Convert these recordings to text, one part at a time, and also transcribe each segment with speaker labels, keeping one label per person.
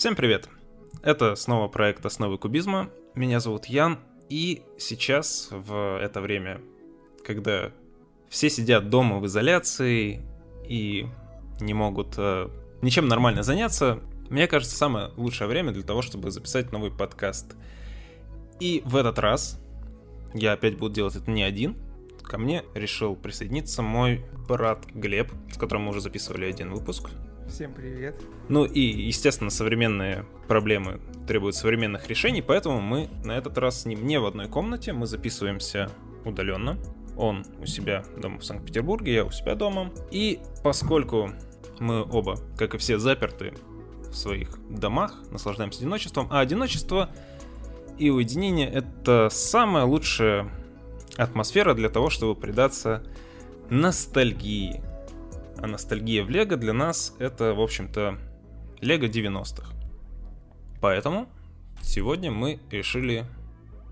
Speaker 1: Всем привет! Это снова проект «Основы кубизма». Меня зовут Ян, и сейчас, в это время, когда все сидят дома в изоляции и не могут э, ничем нормально заняться, мне кажется, самое лучшее время для того, чтобы записать новый подкаст. И в этот раз я опять буду делать это не один. Ко мне решил присоединиться мой брат Глеб, с которым мы уже записывали один выпуск.
Speaker 2: Всем привет.
Speaker 1: Ну и, естественно, современные проблемы требуют современных решений, поэтому мы на этот раз с ним не в одной комнате, мы записываемся удаленно. Он у себя дома в Санкт-Петербурге, я у себя дома. И поскольку мы оба, как и все, заперты в своих домах, наслаждаемся одиночеством, а одиночество и уединение — это самая лучшая атмосфера для того, чтобы предаться ностальгии. А ностальгия в Лего для нас это, в общем-то, Лего 90-х. Поэтому сегодня мы решили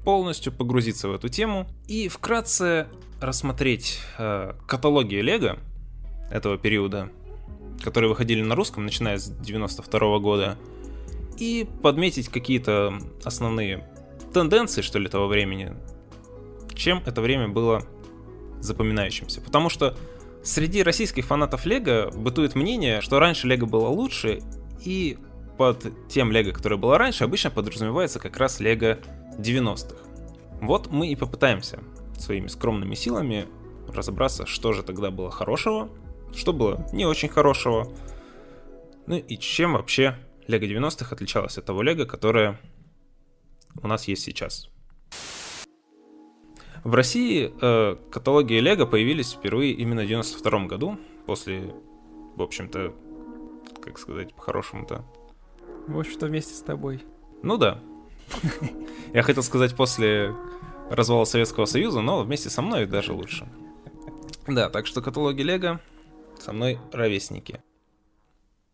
Speaker 1: полностью погрузиться в эту тему и вкратце рассмотреть э, каталоги Лего этого периода, которые выходили на русском, начиная с 92 -го года, и подметить какие-то основные тенденции, что ли, того времени, чем это время было запоминающимся. Потому что среди российских фанатов Лего бытует мнение, что раньше Лего было лучше, и под тем Лего, которое было раньше, обычно подразумевается как раз Лего 90-х. Вот мы и попытаемся своими скромными силами разобраться, что же тогда было хорошего, что было не очень хорошего, ну и чем вообще Лего 90-х отличалось от того Лего, которое у нас есть сейчас. В России э, каталоги Лего появились впервые именно в 92 году, после, в общем-то, как сказать по-хорошему-то.
Speaker 2: Вот что вместе с тобой.
Speaker 1: Ну да. Я хотел сказать после развала Советского Союза, но вместе со мной даже лучше. Да, так что каталоги Лего со мной ровесники.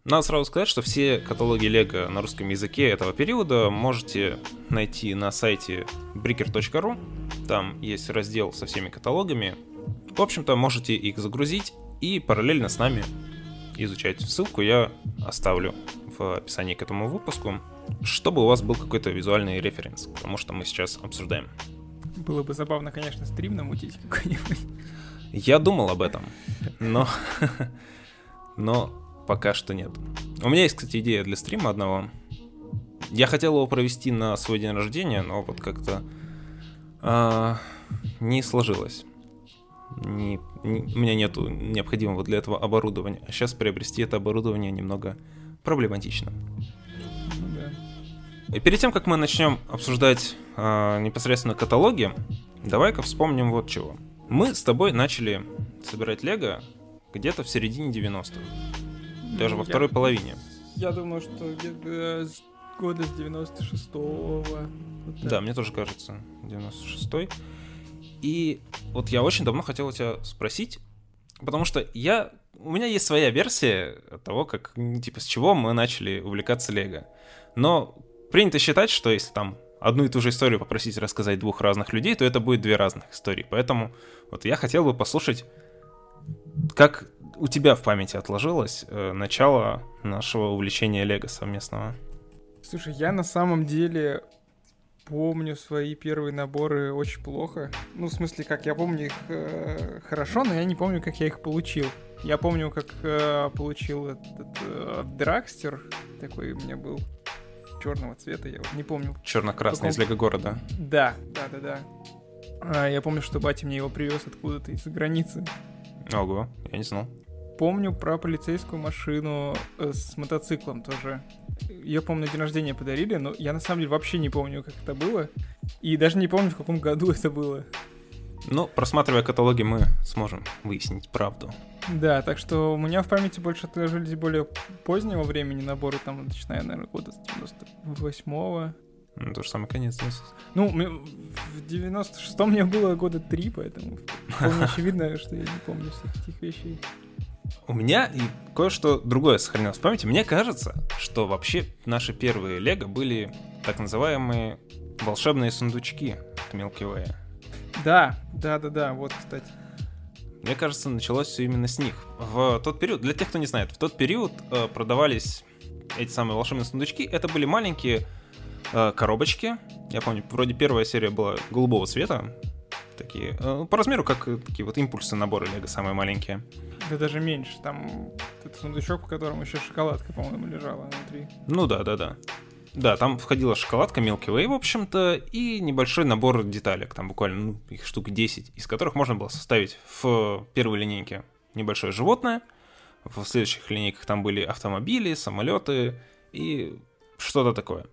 Speaker 1: Надо сразу сказать, что все каталоги Лего на русском языке этого периода можете найти на сайте breaker.ru. Там есть раздел со всеми каталогами. В общем-то, можете их загрузить и параллельно с нами изучать. Ссылку я оставлю в описании к этому выпуску, чтобы у вас был какой-то визуальный референс к тому, что мы сейчас обсуждаем.
Speaker 2: Было бы забавно, конечно, стрим намутить какой-нибудь.
Speaker 1: Я думал об этом, но... но пока что нет. У меня есть, кстати, идея для стрима одного. Я хотел его провести на свой день рождения, но вот как-то э, не сложилось. Не, не, у меня нету необходимого для этого оборудования. А сейчас приобрести это оборудование немного проблематично. И перед тем, как мы начнем обсуждать э, непосредственно каталоги, давай-ка вспомним вот чего. Мы с тобой начали собирать Лего где-то в середине 90-х даже во я, второй половине.
Speaker 2: Я думаю, что с года с 96-го.
Speaker 1: Вот да, мне тоже кажется, 96-й. И вот я очень давно хотел у тебя спросить, потому что я... У меня есть своя версия того, как, типа, с чего мы начали увлекаться Лего. Но принято считать, что если там одну и ту же историю попросить рассказать двух разных людей, то это будет две разных истории. Поэтому вот я хотел бы послушать, как у тебя в памяти отложилось э, начало нашего увлечения Лего совместного?
Speaker 2: Слушай, я на самом деле помню свои первые наборы очень плохо. Ну, в смысле, как я помню их э, хорошо, но я не помню, как я их получил. Я помню, как э, получил этот э, дракстер. Такой у меня был черного цвета, я не помню.
Speaker 1: Черно-красный из Лего города.
Speaker 2: Да, да, да, да. А, я помню, что батя мне его привез откуда-то из-за границы.
Speaker 1: Ого, я не знал.
Speaker 2: Помню про полицейскую машину э, с мотоциклом тоже. Ее, помню, на день рождения подарили, но я на самом деле вообще не помню, как это было. И даже не помню, в каком году это было.
Speaker 1: Ну, просматривая каталоги, мы сможем выяснить правду.
Speaker 2: Да, так что у меня в памяти больше отложились более позднего времени наборы, там, начиная, наверное, года с 98-го.
Speaker 1: Ну, то же самое конец 90
Speaker 2: Ну, в 96-м мне было года три, поэтому вполне очевидно, что я не помню всех этих вещей.
Speaker 1: У меня и кое-что другое сохранилось в памяти. Мне кажется, что вообще наши первые лего были так называемые волшебные сундучки от Milky Way.
Speaker 2: Да, да, да, да, вот, кстати.
Speaker 1: Мне кажется, началось все именно с них. В тот период, для тех, кто не знает, в тот период э, продавались эти самые волшебные сундучки, это были маленькие э, коробочки. Я помню, вроде первая серия была голубого цвета. Такие, э, по размеру, как такие вот импульсы наборы Лего, самые маленькие.
Speaker 2: Да даже меньше. Там этот сундучок, в котором еще шоколадка, по-моему, лежала внутри.
Speaker 1: Ну да, да, да. Да, там входила шоколадка Milky Way, в общем-то, и небольшой набор деталек, там буквально ну, их штук 10, из которых можно было составить в первой линейке небольшое животное, в следующих линейках там были автомобили, самолеты и что-то такое.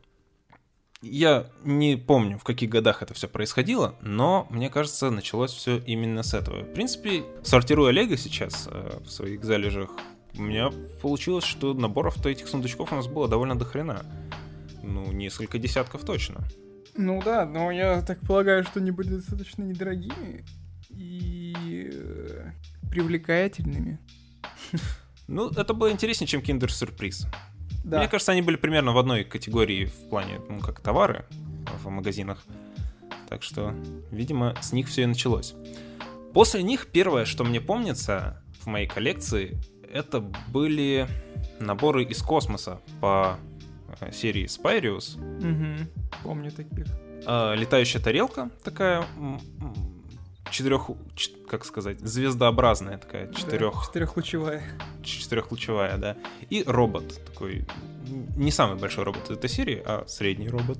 Speaker 1: Я не помню, в каких годах это все происходило, но мне кажется, началось все именно с этого. В принципе, сортируя Лего сейчас э, в своих залежах, у меня получилось, что наборов-то этих сундучков у нас было довольно дохрена. Ну, несколько десятков точно.
Speaker 2: Ну да, но я так полагаю, что они были достаточно недорогими и э, привлекательными.
Speaker 1: Ну, это было интереснее, чем Kinder Сюрприз. Да. Мне кажется, они были примерно в одной категории в плане, ну, как товары в магазинах. Так что, видимо, с них все и началось. После них первое, что мне помнится в моей коллекции, это были наборы из космоса по э, серии Spyrius.
Speaker 2: Угу, помню таких.
Speaker 1: А, летающая тарелка такая четырех, как сказать, звездообразная такая, четырех... Да,
Speaker 2: четырехлучевая.
Speaker 1: Четырехлучевая, да. И робот такой, не самый большой робот этой серии, а средний робот.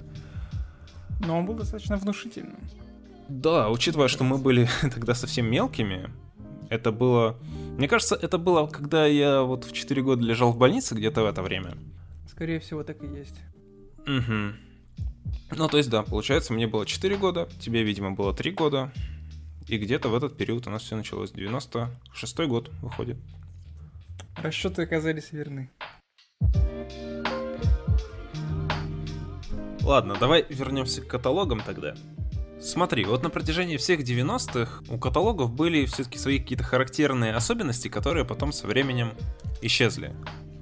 Speaker 2: Но он был достаточно внушительным.
Speaker 1: Да, учитывая, что мы были тогда совсем мелкими, это было... Мне кажется, это было, когда я вот в 4 года лежал в больнице где-то в это время.
Speaker 2: Скорее всего, так и есть.
Speaker 1: Угу. Ну, то есть, да, получается, мне было 4 года, тебе, видимо, было 3 года. И где-то в этот период у нас все началось. 96-й год выходит.
Speaker 2: Расчеты оказались верны.
Speaker 1: Ладно, давай вернемся к каталогам тогда. Смотри, вот на протяжении всех 90-х у каталогов были все-таки свои какие-то характерные особенности, которые потом со временем исчезли.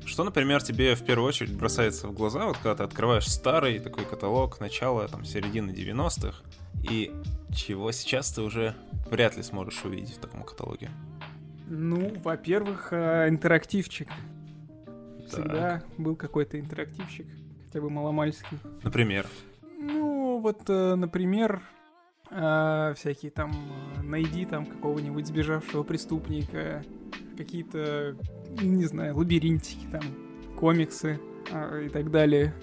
Speaker 1: Что, например, тебе в первую очередь бросается в глаза, вот когда ты открываешь старый такой каталог начала, там, середины 90-х, и чего сейчас ты уже вряд ли сможешь увидеть в таком каталоге?
Speaker 2: Ну, во-первых, э, интерактивчик. Всегда так. был какой-то интерактивчик, хотя бы маломальский.
Speaker 1: Например?
Speaker 2: Ну, вот, э, например, э, всякие там, найди там какого-нибудь сбежавшего преступника, какие-то, не знаю, лабиринтики там, комиксы и так далее.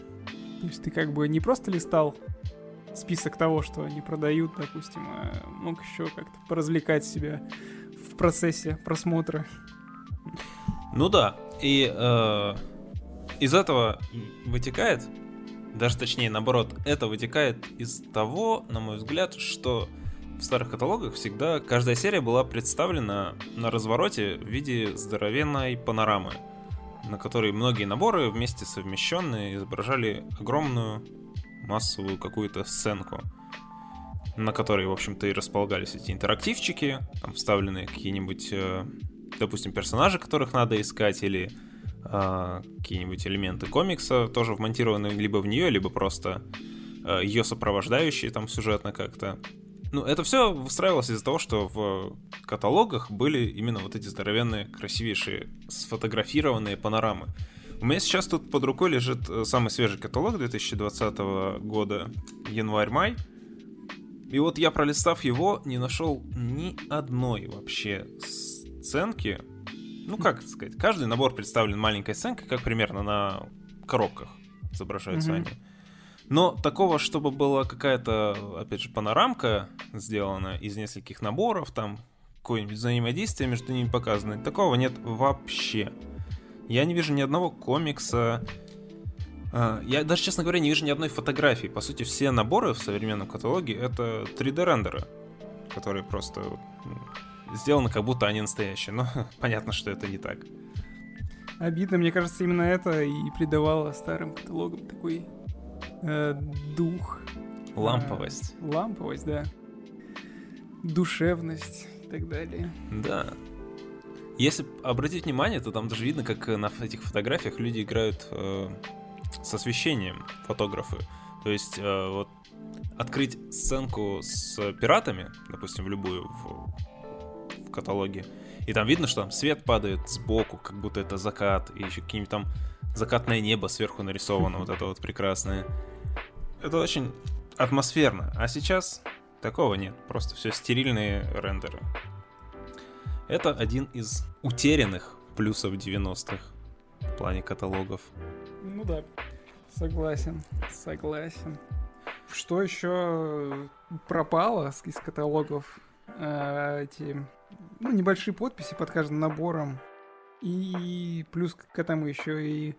Speaker 2: То есть ты как бы не просто листал список того, что они продают, допустим, а мог еще как-то поразвлекать себя в процессе просмотра.
Speaker 1: Ну да, и э, из этого вытекает, даже точнее наоборот, это вытекает из того, на мой взгляд, что в старых каталогах всегда каждая серия была представлена на развороте в виде здоровенной панорамы, на которой многие наборы вместе совмещенные изображали огромную массовую какую-то сценку, на которой, в общем-то, и располагались эти интерактивчики, там вставлены какие-нибудь, э, допустим, персонажи, которых надо искать, или э, какие-нибудь элементы комикса, тоже вмонтированы либо в нее, либо просто э, ее сопровождающие там сюжетно как-то. Ну, это все выстраивалось из-за того, что в каталогах были именно вот эти здоровенные, красивейшие, сфотографированные панорамы. У меня сейчас тут под рукой лежит э, самый свежий каталог 2020 года, январь-май. И вот я, пролистав его, не нашел ни одной вообще сценки. Ну, как сказать, каждый набор представлен маленькой сценкой, как примерно на коробках изображаются mm-hmm. они. Но такого, чтобы была какая-то, опять же, панорамка сделана из нескольких наборов, там какое-нибудь взаимодействие между ними показано, такого нет вообще. Я не вижу ни одного комикса. А, я даже, честно говоря, не вижу ни одной фотографии. По сути, все наборы в современном каталоге это 3D-рендеры, которые просто сделаны как будто они настоящие. Но понятно, что это не так.
Speaker 2: Обидно, мне кажется, именно это и придавало старым каталогам такой э, дух.
Speaker 1: Ламповость.
Speaker 2: Э, ламповость, да. Душевность и так далее.
Speaker 1: Да. Если обратить внимание, то там даже видно, как на этих фотографиях люди играют э, с освещением, фотографы. То есть э, вот открыть сценку с пиратами, допустим, в любую в, в каталоге, и там видно, что там свет падает сбоку, как будто это закат, и еще какие-нибудь там закатное небо сверху нарисовано, вот это вот прекрасное. Это очень атмосферно. А сейчас такого нет, просто все стерильные рендеры. Это один из утерянных плюсов 90-х в плане каталогов.
Speaker 2: Ну да, согласен, согласен. Что еще пропало из каталогов? Э, эти ну, небольшие подписи под каждым набором. И плюс к этому еще и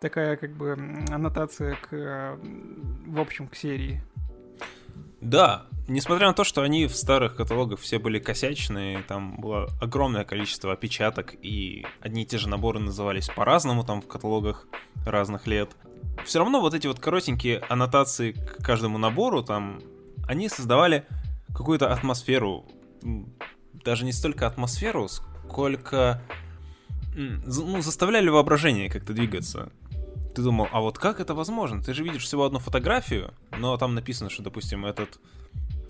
Speaker 2: такая как бы аннотация к, в общем, к серии.
Speaker 1: Да, несмотря на то, что они в старых каталогах все были косячные, там было огромное количество опечаток, и одни и те же наборы назывались по-разному там в каталогах разных лет. Все равно вот эти вот коротенькие аннотации к каждому набору, там, они создавали какую-то атмосферу, даже не столько атмосферу, сколько ну, заставляли воображение как-то двигаться. Ты думал, а вот как это возможно? Ты же видишь всего одну фотографию, но там написано, что, допустим, этот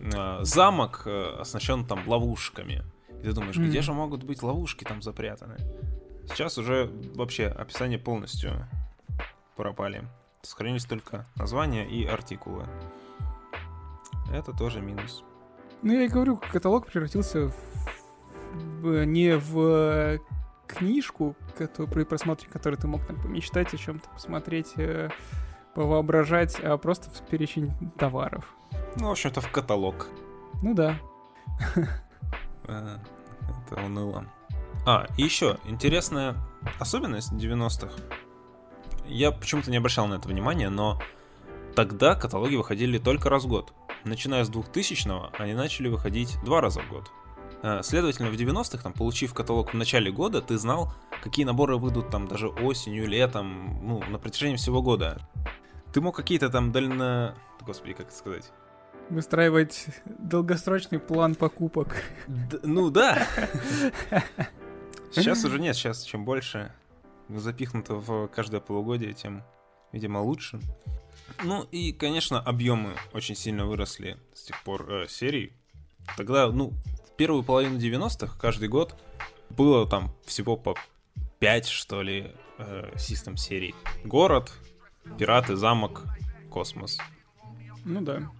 Speaker 1: э, замок э, оснащен там ловушками. И ты думаешь, mm. где же могут быть ловушки там запрятаны? Сейчас уже вообще описание полностью пропали. Сохранились только названия и артикулы. Это тоже минус.
Speaker 2: Ну, я и говорю, каталог превратился в... в... не в книжку, которую, при просмотре которой ты мог там помечтать о чем-то, посмотреть, э, повоображать, а просто в перечень товаров.
Speaker 1: Ну, в общем-то, в каталог.
Speaker 2: Ну да.
Speaker 1: Э, это уныло. А, и еще интересная особенность 90-х. Я почему-то не обращал на это внимания, но тогда каталоги выходили только раз в год. Начиная с 2000-го, они начали выходить два раза в год. Э, следовательно, в 90-х, там, получив каталог в начале года, ты знал, какие наборы выйдут там даже осенью, летом, ну, на протяжении всего года. Ты мог какие-то там дально... Господи, как это сказать?
Speaker 2: Выстраивать долгосрочный план покупок.
Speaker 1: Д- ну да. Сейчас уже нет, сейчас чем больше запихнуто в каждое полугодие, тем, видимо, лучше. Ну и, конечно, объемы очень сильно выросли с тех пор э, серий. Тогда, ну, первую половину 90-х каждый год было там всего по 5, что ли, э, систем серий. Город, Пираты, Замок, Космос.
Speaker 2: Ну да.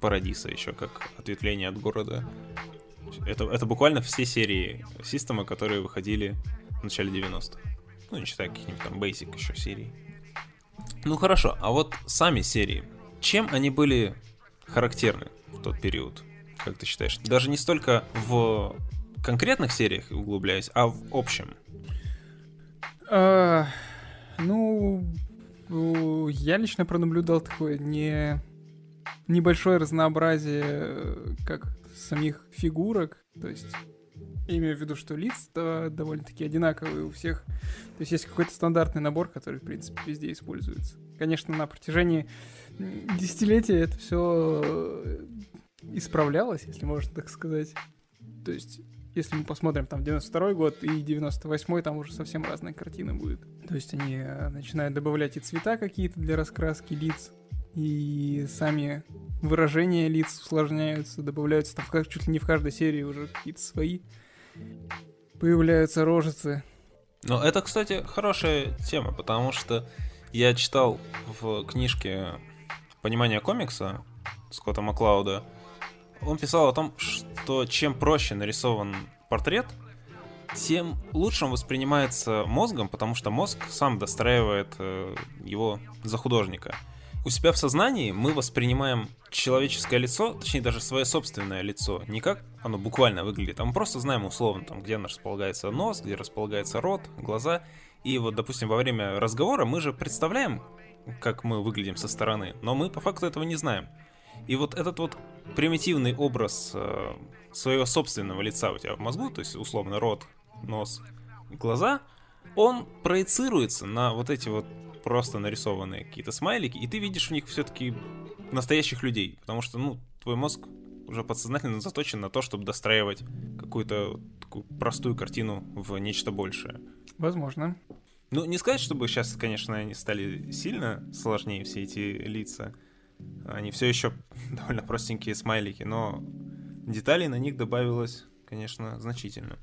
Speaker 1: Парадиса еще как ответвление от города. Это, это буквально все серии системы, которые выходили в начале 90-х. Ну, не считая каких-нибудь там Basic еще серий. Ну хорошо, а вот сами серии. Чем они были характерны в тот период? Как ты считаешь? Даже не столько в конкретных сериях углубляясь, а в общем.
Speaker 2: А, ну, я лично пронаблюдал такое не небольшое разнообразие как самих фигурок, то есть имею в виду, что лица довольно-таки одинаковые у всех. То есть есть какой-то стандартный набор, который, в принципе, везде используется. Конечно, на протяжении десятилетия это все исправлялась, если можно так сказать. То есть, если мы посмотрим там 92 год и 98 там уже совсем разная картина будет. То есть они э, начинают добавлять и цвета какие-то для раскраски лиц, и сами выражения лиц усложняются, добавляются там как, чуть ли не в каждой серии уже какие-то свои. Появляются рожицы.
Speaker 1: Ну, это, кстати, хорошая тема, потому что я читал в книжке «Понимание комикса» Скотта Маклауда, он писал о том, что чем проще нарисован портрет, тем лучше он воспринимается мозгом, потому что мозг сам достраивает э, его за художника. У себя в сознании мы воспринимаем человеческое лицо, точнее даже свое собственное лицо, не как оно буквально выглядит, а мы просто знаем условно, там, где располагается нос, где располагается рот, глаза. И вот, допустим, во время разговора мы же представляем, как мы выглядим со стороны, но мы по факту этого не знаем. И вот этот вот примитивный образ э, своего собственного лица у тебя в мозгу, то есть условно рот, нос, глаза, он проецируется на вот эти вот просто нарисованные какие-то смайлики, и ты видишь в них все-таки настоящих людей, потому что, ну, твой мозг уже подсознательно заточен на то, чтобы достраивать какую-то такую простую картину в нечто большее.
Speaker 2: Возможно.
Speaker 1: Ну, не сказать, чтобы сейчас, конечно, они стали сильно сложнее, все эти лица, они все еще довольно простенькие смайлики, но деталей на них добавилось, конечно, значительно.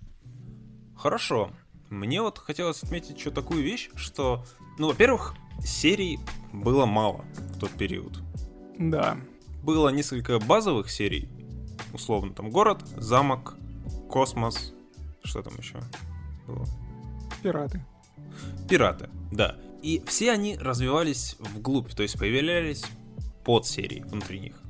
Speaker 1: Хорошо. Мне вот хотелось отметить еще такую вещь, что, ну, во-первых, серий было мало в тот период.
Speaker 2: Да.
Speaker 1: Было несколько базовых серий, условно, там город, замок, космос, что там еще было?
Speaker 2: Пираты.
Speaker 1: Пираты, да. И все они развивались вглубь, то есть появлялись под серии внутри них.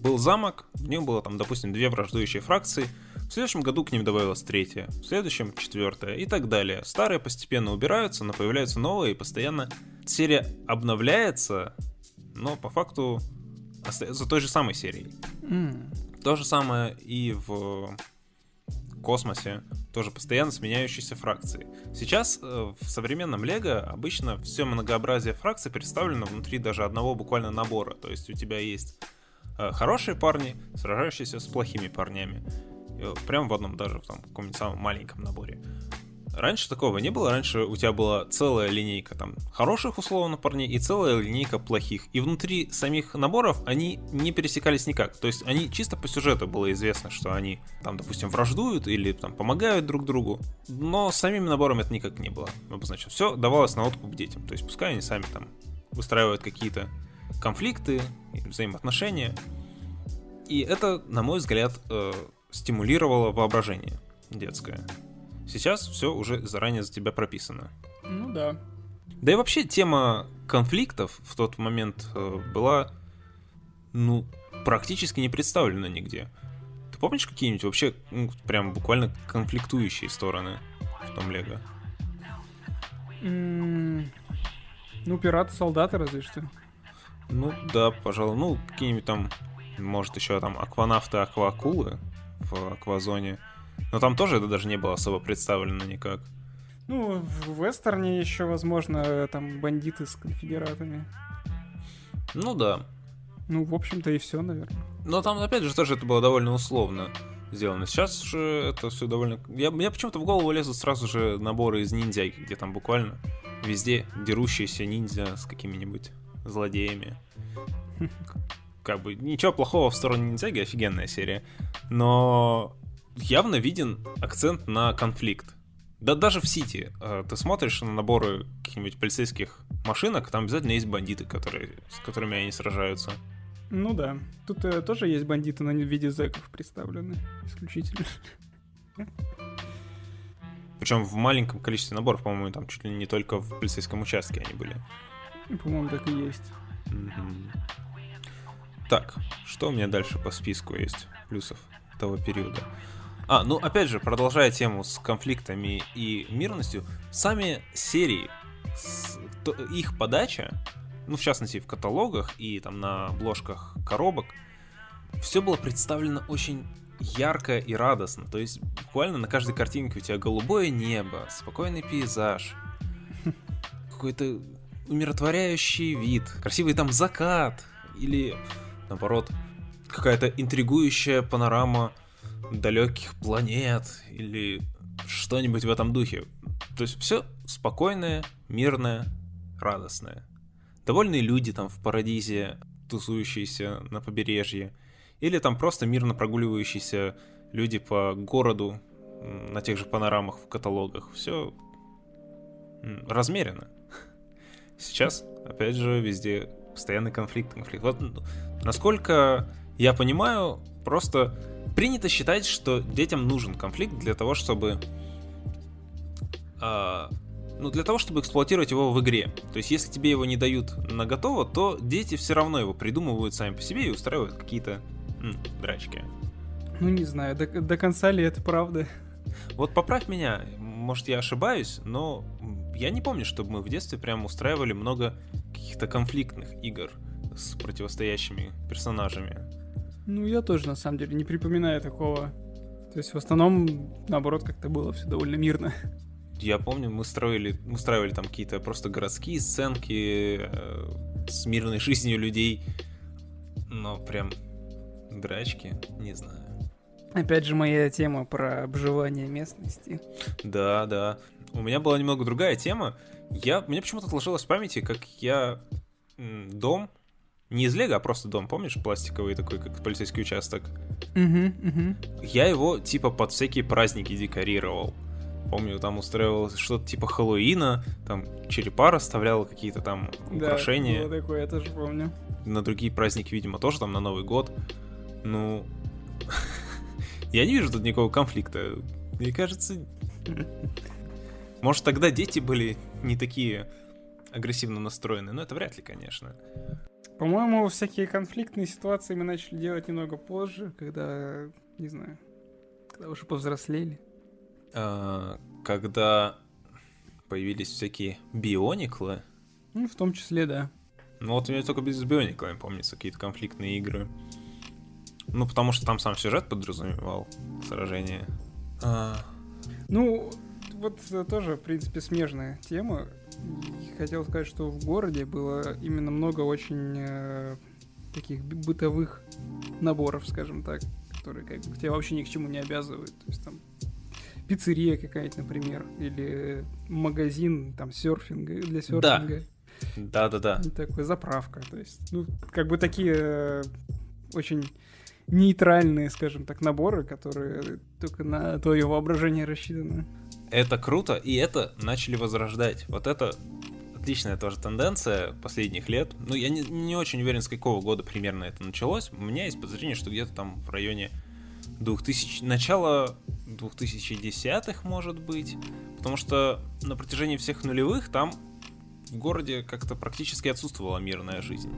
Speaker 1: Был замок, в нем было там, допустим, две враждующие фракции. В следующем году к ним добавилась третья, в следующем четвертая и так далее. Старые постепенно убираются, но появляются новые, и постоянно серия обновляется, но по факту остается той же самой серией.
Speaker 2: Mm.
Speaker 1: То же самое и в космосе, тоже постоянно сменяющиеся фракции. Сейчас э, в современном Лего обычно все многообразие фракций представлено внутри даже одного буквально набора. То есть у тебя есть э, хорошие парни, сражающиеся с плохими парнями. Э, прям в одном даже, в каком-нибудь самом маленьком наборе. Раньше такого не было. Раньше у тебя была целая линейка там хороших условно парней и целая линейка плохих. И внутри самих наборов они не пересекались никак. То есть они чисто по сюжету было известно, что они там, допустим, враждуют или там помогают друг другу. Но с самим набором это никак не было обозначено. Все давалось на откуп детям. То есть пускай они сами там выстраивают какие-то конфликты, взаимоотношения. И это, на мой взгляд, э, стимулировало воображение детское. Сейчас все уже заранее за тебя прописано.
Speaker 2: Ну да.
Speaker 1: Да и вообще тема конфликтов в тот момент э, была, ну, практически не представлена нигде. Ты помнишь какие-нибудь вообще, ну, прям буквально конфликтующие стороны в том Лего?
Speaker 2: Mm, ну, пираты-солдаты разве что.
Speaker 1: Ну, да, пожалуй. Ну, какие-нибудь там, может, еще там акванавты, аквакулы в аквазоне. Но там тоже это даже не было особо представлено никак.
Speaker 2: Ну, в вестерне еще, возможно, там бандиты с конфедератами.
Speaker 1: Ну да.
Speaker 2: Ну, в общем-то, и все, наверное.
Speaker 1: Но там, опять же, тоже это было довольно условно сделано. Сейчас же это все довольно... Я, мне почему-то в голову лезут сразу же наборы из ниндзяги, где там буквально везде дерущиеся ниндзя с какими-нибудь злодеями. Как бы ничего плохого в сторону ниндзяги, офигенная серия. Но явно виден акцент на конфликт. Да даже в Сити э, ты смотришь на наборы каких-нибудь полицейских машинок, там обязательно есть бандиты, которые, с которыми они сражаются.
Speaker 2: Ну да. Тут э, тоже есть бандиты, но в виде зэков представлены исключительно.
Speaker 1: Причем в маленьком количестве наборов, по-моему, там чуть ли не только в полицейском участке они были.
Speaker 2: По-моему, так и есть.
Speaker 1: Mm-hmm. Так, что у меня дальше по списку есть плюсов того периода? А, ну опять же, продолжая тему с конфликтами и мирностью, сами серии, их подача, ну в частности в каталогах и там на обложках коробок, все было представлено очень ярко и радостно. То есть буквально на каждой картинке у тебя голубое небо, спокойный пейзаж, какой-то умиротворяющий вид, красивый там закат или наоборот какая-то интригующая панорама далеких планет или что-нибудь в этом духе. То есть все спокойное, мирное, радостное. Довольные люди там в парадизе, тусующиеся на побережье, или там просто мирно прогуливающиеся люди по городу на тех же панорамах в каталогах. Все размеренно. Сейчас, опять же, везде постоянный конфликт, конфликт. Вот насколько я понимаю, просто принято считать, что детям нужен конфликт для того, чтобы э, ну, для того, чтобы эксплуатировать его в игре. То есть, если тебе его не дают на готово, то дети все равно его придумывают сами по себе и устраивают какие-то м, драчки.
Speaker 2: Ну, не знаю, до, до конца ли это правда?
Speaker 1: Вот поправь меня, может, я ошибаюсь, но я не помню, чтобы мы в детстве прям устраивали много каких-то конфликтных игр с противостоящими персонажами.
Speaker 2: Ну, я тоже, на самом деле, не припоминаю такого. То есть, в основном, наоборот, как-то было все довольно мирно.
Speaker 1: Я помню, мы строили, мы устраивали там какие-то просто городские сценки э, с мирной жизнью людей. Но прям драчки, не знаю.
Speaker 2: Опять же, моя тема про обживание местности.
Speaker 1: Да, да. У меня была немного другая тема. Я, мне почему-то отложилось в памяти, как я дом не из Лего, а просто дом, помнишь, пластиковый такой, как полицейский участок?
Speaker 2: Угу.
Speaker 1: Я его, типа, под всякие праздники декорировал. Помню, там устраивалось что-то типа Хэллоуина, там черепа расставляла какие-то там украшения.
Speaker 2: Да, было такое, я тоже помню.
Speaker 1: На другие праздники, видимо, тоже там на Новый год. Ну, я не вижу тут никакого конфликта. Мне кажется, может тогда дети были не такие агрессивно настроены, но это вряд ли, конечно.
Speaker 2: По-моему, всякие конфликтные ситуации мы начали делать немного позже, когда, не знаю, когда уже повзрослели.
Speaker 1: А, когда появились всякие биониклы.
Speaker 2: Ну, в том числе, да.
Speaker 1: Ну вот у меня только без биониклами помнится какие-то конфликтные игры. Ну, потому что там сам сюжет подразумевал сражение. А...
Speaker 2: Ну, вот тоже, в принципе, смежная тема. Хотел сказать, что в городе было именно много очень э, таких бытовых наборов, скажем так, которые как тебя вообще ни к чему не обязывают. То есть там пиццерия какая-нибудь, например, или магазин там серфинга для серфинга.
Speaker 1: Да, да, да.
Speaker 2: И такой заправка. То есть, ну, как бы такие э, очень нейтральные, скажем так, наборы, которые только на твое воображение рассчитаны.
Speaker 1: Это круто, и это начали возрождать. Вот это отличная тоже тенденция последних лет. Ну, я не, не очень уверен, с какого года примерно это началось. У меня есть подозрение, что где-то там в районе 2000, начала 2010-х, может быть. Потому что на протяжении всех нулевых там в городе как-то практически отсутствовала мирная жизнь.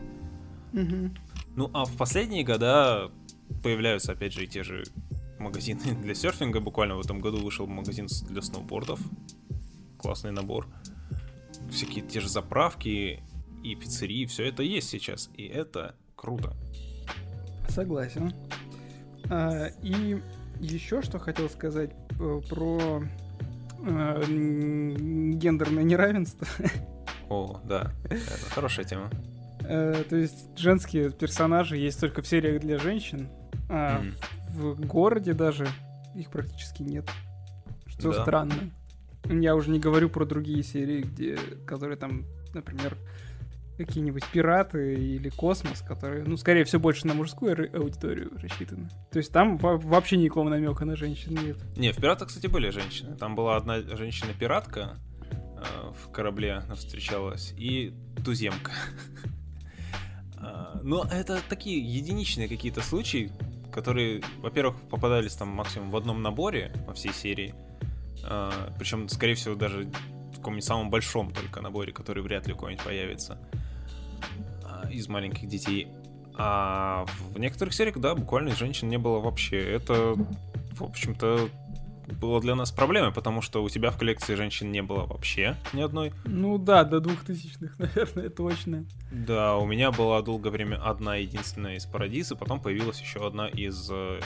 Speaker 2: Угу.
Speaker 1: Ну, а в последние года появляются, опять же, и те же магазины для серфинга. Буквально в этом году вышел магазин для сноубордов. Классный набор. Всякие те же заправки и пиццерии. Все это есть сейчас. И это круто.
Speaker 2: Согласен. А, и еще что хотел сказать э, про э, гендерное неравенство.
Speaker 1: О, да, это хорошая тема.
Speaker 2: Э, то есть женские персонажи есть только в сериях для женщин, а mm. В городе даже их практически нет. Что да. странно. Я уже не говорю про другие серии, где, которые там, например, какие-нибудь пираты или космос, которые, ну, скорее всего, больше на мужскую аудиторию рассчитаны. То есть там вообще никакого намека на женщин нет.
Speaker 1: Не, в пиратах, кстати, были женщины. Там была одна женщина-пиратка э, в корабле встречалась и туземка. А, но это такие единичные какие-то случаи, которые, во-первых, попадались там максимум в одном наборе во всей серии. А, Причем, скорее всего, даже в каком-нибудь самом большом только наборе, который вряд ли у кого-нибудь появится а, из маленьких детей. А в некоторых сериях, да, буквально женщин не было вообще. Это, в общем-то, было для нас проблемой, потому что у тебя в коллекции женщин не было вообще ни одной.
Speaker 2: Ну да, до двухтысячных, наверное, точно.
Speaker 1: Да, у меня была долгое время одна единственная из Парадиза, потом появилась еще одна из... Э,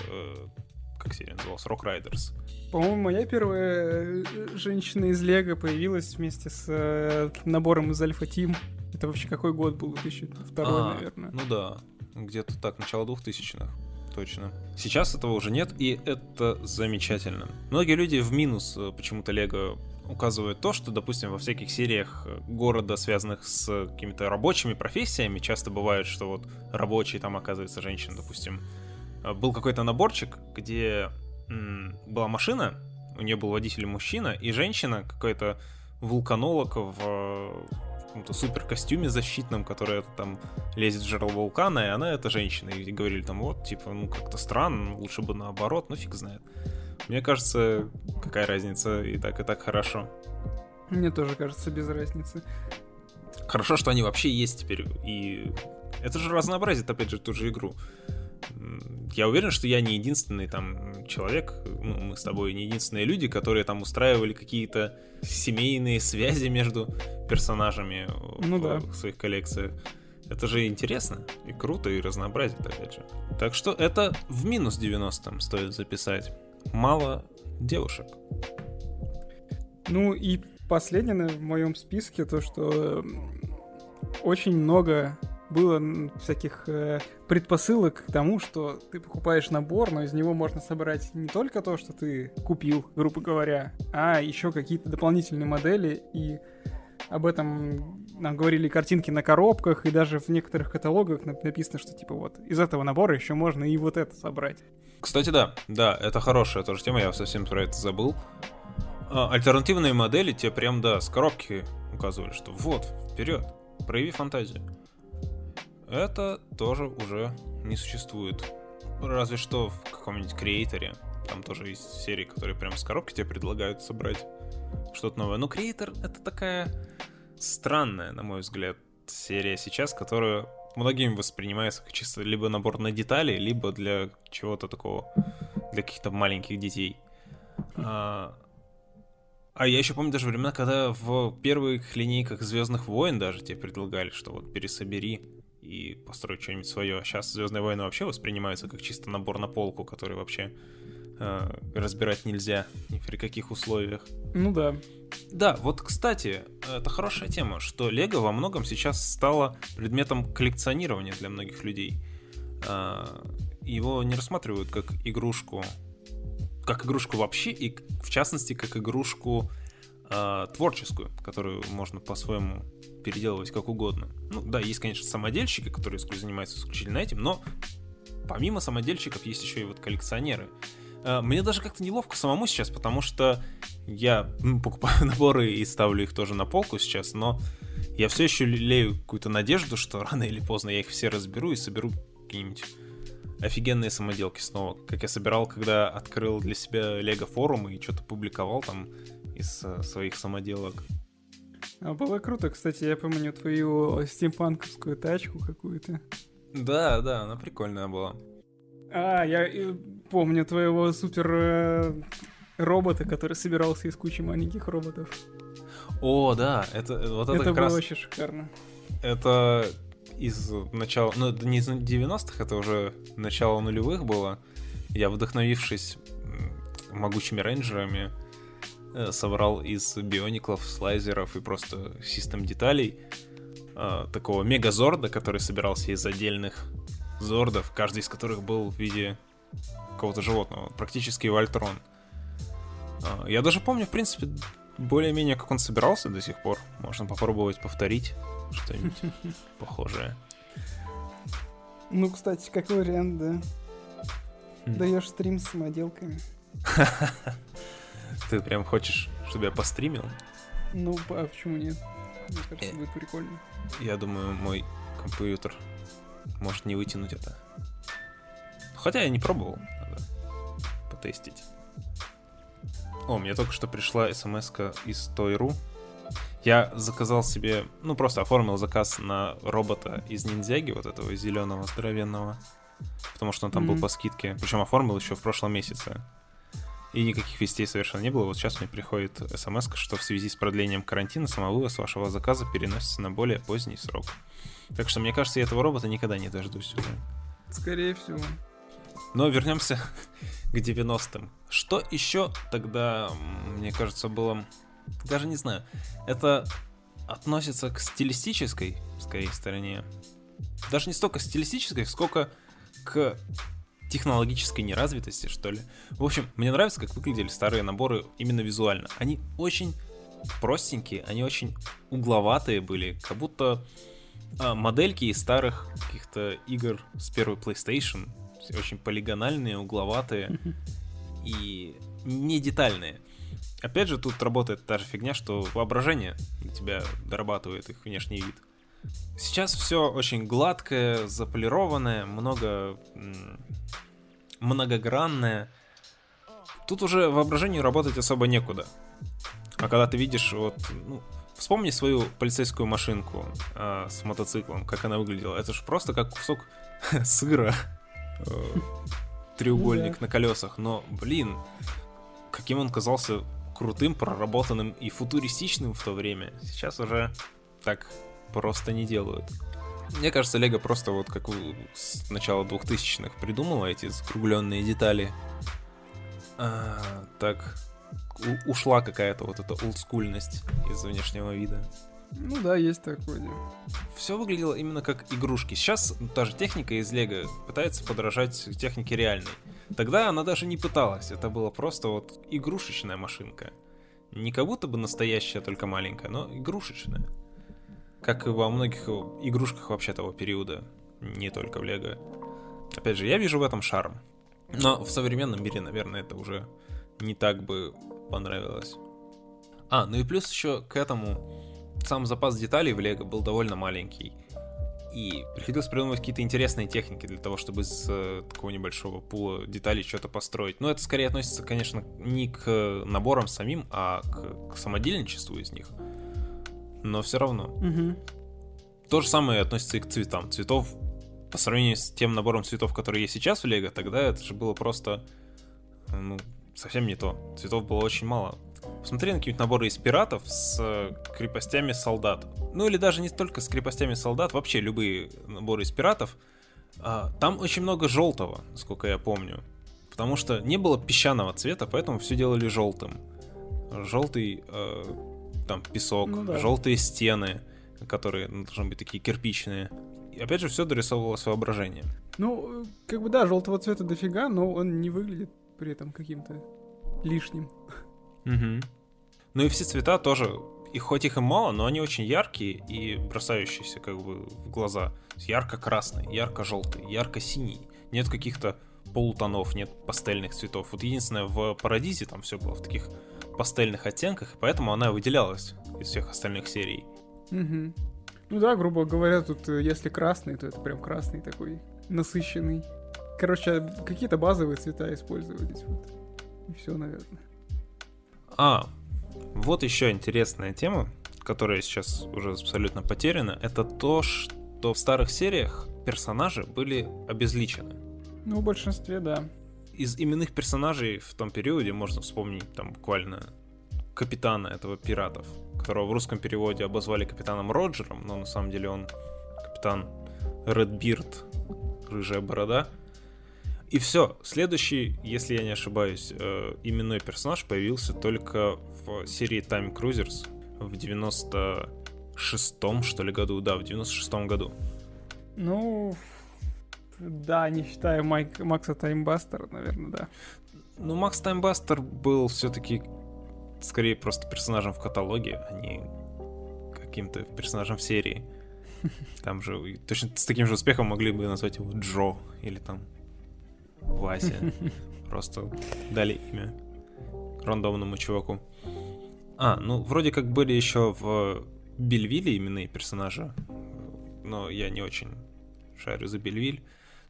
Speaker 1: как серия называлась? Rock Riders.
Speaker 2: По-моему, моя первая э, женщина из Лего появилась вместе с э, набором из Альфа Тим. Это вообще какой год был? 2002, а, наверное.
Speaker 1: Ну да, где-то так, начало двухтысячных точно. Сейчас этого уже нет, и это замечательно. Многие люди в минус э, почему-то Лего указывают то, что, допустим, во всяких сериях э, города, связанных с какими-то рабочими профессиями, часто бывает, что вот рабочий там оказывается женщина, допустим. Э, был какой-то наборчик, где м- была машина, у нее был водитель мужчина, и женщина, какой-то вулканолог в каком-то супер костюме защитном, которая там лезет в жерло вулкана, и она это женщина. И говорили там, вот, типа, ну как-то странно, лучше бы наоборот, ну фиг знает. Мне кажется, какая разница, и так, и так хорошо.
Speaker 2: Мне тоже кажется, без разницы.
Speaker 1: Хорошо, что они вообще есть теперь, и это же разнообразит, опять же, ту же игру я уверен, что я не единственный там человек, ну, мы с тобой не единственные люди, которые там устраивали какие-то семейные связи между персонажами ну, в, да. в своих коллекциях. Это же интересно и круто, и разнообразит, опять же. Так что это в минус 90 стоит записать. Мало девушек.
Speaker 2: Ну и последнее в моем списке то, что очень много было всяких э, предпосылок к тому, что ты покупаешь набор, но из него можно собрать не только то, что ты купил, грубо говоря, а еще какие-то дополнительные модели, и об этом нам говорили картинки на коробках, и даже в некоторых каталогах написано, что типа вот из этого набора еще можно и вот это собрать.
Speaker 1: Кстати, да, да, это хорошая тоже тема, я совсем про это забыл. А, альтернативные модели тебе прям, да, с коробки указывали, что вот, вперед, прояви фантазию. Это тоже уже не существует. Разве что в каком-нибудь креаторе. Там тоже есть серии, которые прям с коробки тебе предлагают собрать что-то новое. Но креатор — это такая странная, на мой взгляд, серия сейчас, которая многими воспринимается как чисто либо набор на детали, либо для чего-то такого, для каких-то маленьких детей. А, а я еще помню даже времена, когда в первых линейках Звездных войн даже тебе предлагали, что вот пересобери и построй что-нибудь свое. Сейчас Звездные войны вообще воспринимаются как чисто набор на полку, который вообще э, разбирать нельзя ни при каких условиях.
Speaker 2: Ну да.
Speaker 1: Да, вот, кстати, это хорошая тема, что Лего во многом сейчас стало предметом коллекционирования для многих людей. Э, его не рассматривают как игрушку, как игрушку вообще, и в частности, как игрушку э, творческую, которую можно по-своему переделывать как угодно. Ну да, есть, конечно, самодельщики, которые занимаются исключительно этим, но помимо самодельщиков есть еще и вот коллекционеры. Э, мне даже как-то неловко самому сейчас, потому что я покупаю наборы и ставлю их тоже на полку сейчас, но я все еще лелею какую-то надежду, что рано или поздно я их все разберу и соберу какие-нибудь офигенные самоделки снова, как я собирал, когда открыл для себя Лего форум и что-то публиковал там из э, своих самоделок.
Speaker 2: А было круто, кстати, я помню твою стимпанковскую тачку какую-то.
Speaker 1: Да, да, она прикольная была.
Speaker 2: А, я э, помню твоего супер э, робота, который собирался из кучи маленьких роботов.
Speaker 1: О, да, это вот это,
Speaker 2: это
Speaker 1: как
Speaker 2: было
Speaker 1: раз...
Speaker 2: очень шикарно.
Speaker 1: Это из начала, ну, это не из 90-х, это уже начало нулевых было. Я, вдохновившись могучими рейнджерами, э, собрал из биониклов, слайзеров и просто систем деталей э, такого мегазорда, который собирался из отдельных зордов, каждый из которых был в виде какого-то животного, практически Вольтрон. Э, я даже помню, в принципе, более-менее, как он собирался до сих пор. Можно попробовать повторить что-нибудь похожее.
Speaker 2: Ну, кстати, как вариант, да.
Speaker 1: Хм.
Speaker 2: Даешь стрим с самоделками.
Speaker 1: Ты прям хочешь, чтобы я постримил?
Speaker 2: Ну, а почему нет? Мне кажется, будет прикольно.
Speaker 1: Я думаю, мой компьютер может не вытянуть это. Хотя я не пробовал, надо потестить. О, мне только что пришла смс из Той.ру. Я заказал себе, ну просто оформил заказ на робота из ниндзяги, вот этого зеленого здоровенного. Потому что он там был
Speaker 2: Мгм.
Speaker 1: по скидке. Причем оформил еще в прошлом месяце. И никаких вестей совершенно не было. Вот сейчас мне приходит смс, что в связи с продлением карантина самовывоз вашего заказа переносится на более поздний срок. Так что, мне кажется, я этого робота никогда не дождусь уже.
Speaker 2: Скорее всего.
Speaker 1: Но вернемся к 90-м. Что еще тогда, мне кажется, было... Даже не знаю. Это относится к стилистической, скорее, стороне. Даже не столько стилистической, сколько к технологической неразвитости, что ли. В общем, мне нравится, как выглядели старые наборы именно визуально. Они очень простенькие, они очень угловатые были, как будто а, модельки из старых каких-то игр с первой PlayStation, очень полигональные, угловатые и не детальные. Опять же, тут работает та же фигня, что воображение для тебя дорабатывает их внешний вид. Сейчас все очень гладкое, заполированное, много многогранное. Тут уже воображению работать особо некуда. А когда ты видишь, вот, ну, вспомни свою полицейскую машинку а, с мотоциклом, как она выглядела. Это же просто как кусок сыра. Э, Треугольник на колесах. Но, блин, каким он казался крутым, проработанным и футуристичным в то время. Сейчас уже так просто не делают. Мне кажется, Лего просто вот как с начала 2000-х придумала эти закругленные детали. А, так у- ушла какая-то вот эта олдскульность из внешнего вида.
Speaker 2: Ну да, есть такое дело.
Speaker 1: Все выглядело именно как игрушки. Сейчас та же техника из Лего пытается подражать технике реальной. Тогда она даже не пыталась. Это было просто вот игрушечная машинка. Не как будто бы настоящая, только маленькая, но игрушечная. Как и во многих игрушках вообще того периода. Не только в Лего. Опять же, я вижу в этом шарм. Но в современном мире, наверное, это уже не так бы понравилось. А, ну и плюс еще к этому сам запас деталей в Лего был довольно маленький. И приходилось придумывать какие-то интересные техники для того, чтобы из э, такого небольшого пула деталей что-то построить. Но это скорее относится, конечно, не к наборам самим, а к, к самодельничеству из них. Но все равно.
Speaker 2: Угу.
Speaker 1: То же самое относится и к цветам. Цветов по сравнению с тем набором цветов, который есть сейчас в Лего, тогда это же было просто ну, совсем не то. Цветов было очень мало. Посмотри на какие-нибудь наборы из пиратов с э, крепостями солдат. Ну или даже не столько с крепостями солдат, вообще любые наборы из пиратов. А, там очень много желтого, насколько я помню. Потому что не было песчаного цвета, поэтому все делали желтым. Желтый э, там песок, ну, да. желтые стены, которые ну, должны быть такие кирпичные. И опять же, все дорисовывалось воображением.
Speaker 2: Ну, как бы да, желтого цвета дофига, но он не выглядит при этом каким-то лишним.
Speaker 1: Угу. Ну и все цвета тоже, и хоть их и мало, но они очень яркие и бросающиеся как бы в глаза. Ярко-красный, ярко-желтый, ярко-синий. Нет каких-то полутонов, нет пастельных цветов. Вот единственное, в Парадизе там все было в таких пастельных оттенках, и поэтому она выделялась из всех остальных серий.
Speaker 2: Угу. Ну да, грубо говоря, тут э, если красный, то это прям красный такой, насыщенный. Короче, какие-то базовые цвета использовались. Вот. И все, наверное.
Speaker 1: А, вот еще интересная тема, которая сейчас уже абсолютно потеряна, это то, что в старых сериях персонажи были обезличены.
Speaker 2: Ну, в большинстве, да.
Speaker 1: Из именных персонажей в том периоде можно вспомнить там буквально капитана этого пиратов, которого в русском переводе обозвали капитаном Роджером, но на самом деле он капитан Редбирд, рыжая борода. И все. Следующий, если я не ошибаюсь, э, именной персонаж появился только в серии Time Cruisers в 96-м, что ли, году. Да, в 96-м году.
Speaker 2: Ну, да, не считая Майк, Макса Таймбастера, наверное, да.
Speaker 1: Ну, Макс Таймбастер был все-таки скорее просто персонажем в каталоге, а не каким-то персонажем в серии. Там же точно с таким же успехом могли бы назвать его Джо или там Вася. Просто дали имя рандомному чуваку. А, ну, вроде как были еще в Бельвилле именные персонажи, но я не очень шарю за Бельвиль.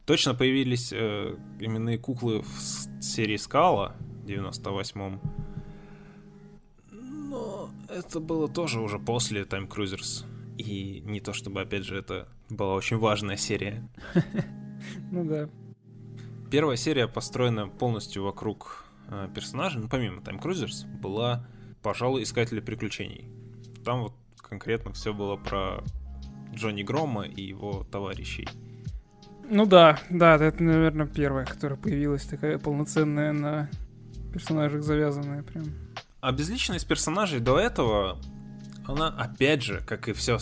Speaker 1: Точно появились э, именные куклы в серии Скала в 98-м. Но это было тоже уже после Time Cruisers. И не то чтобы, опять же, это была очень важная серия.
Speaker 2: Ну да.
Speaker 1: Первая серия построена полностью вокруг э, персонажей, ну, помимо Time Cruisers, была, пожалуй, Искатели приключений. Там вот конкретно все было про Джонни Грома и его товарищей.
Speaker 2: Ну да, да, это, наверное, первая, которая появилась такая полноценная на персонажах завязанная прям.
Speaker 1: А безличность персонажей до этого, она, опять же, как и все,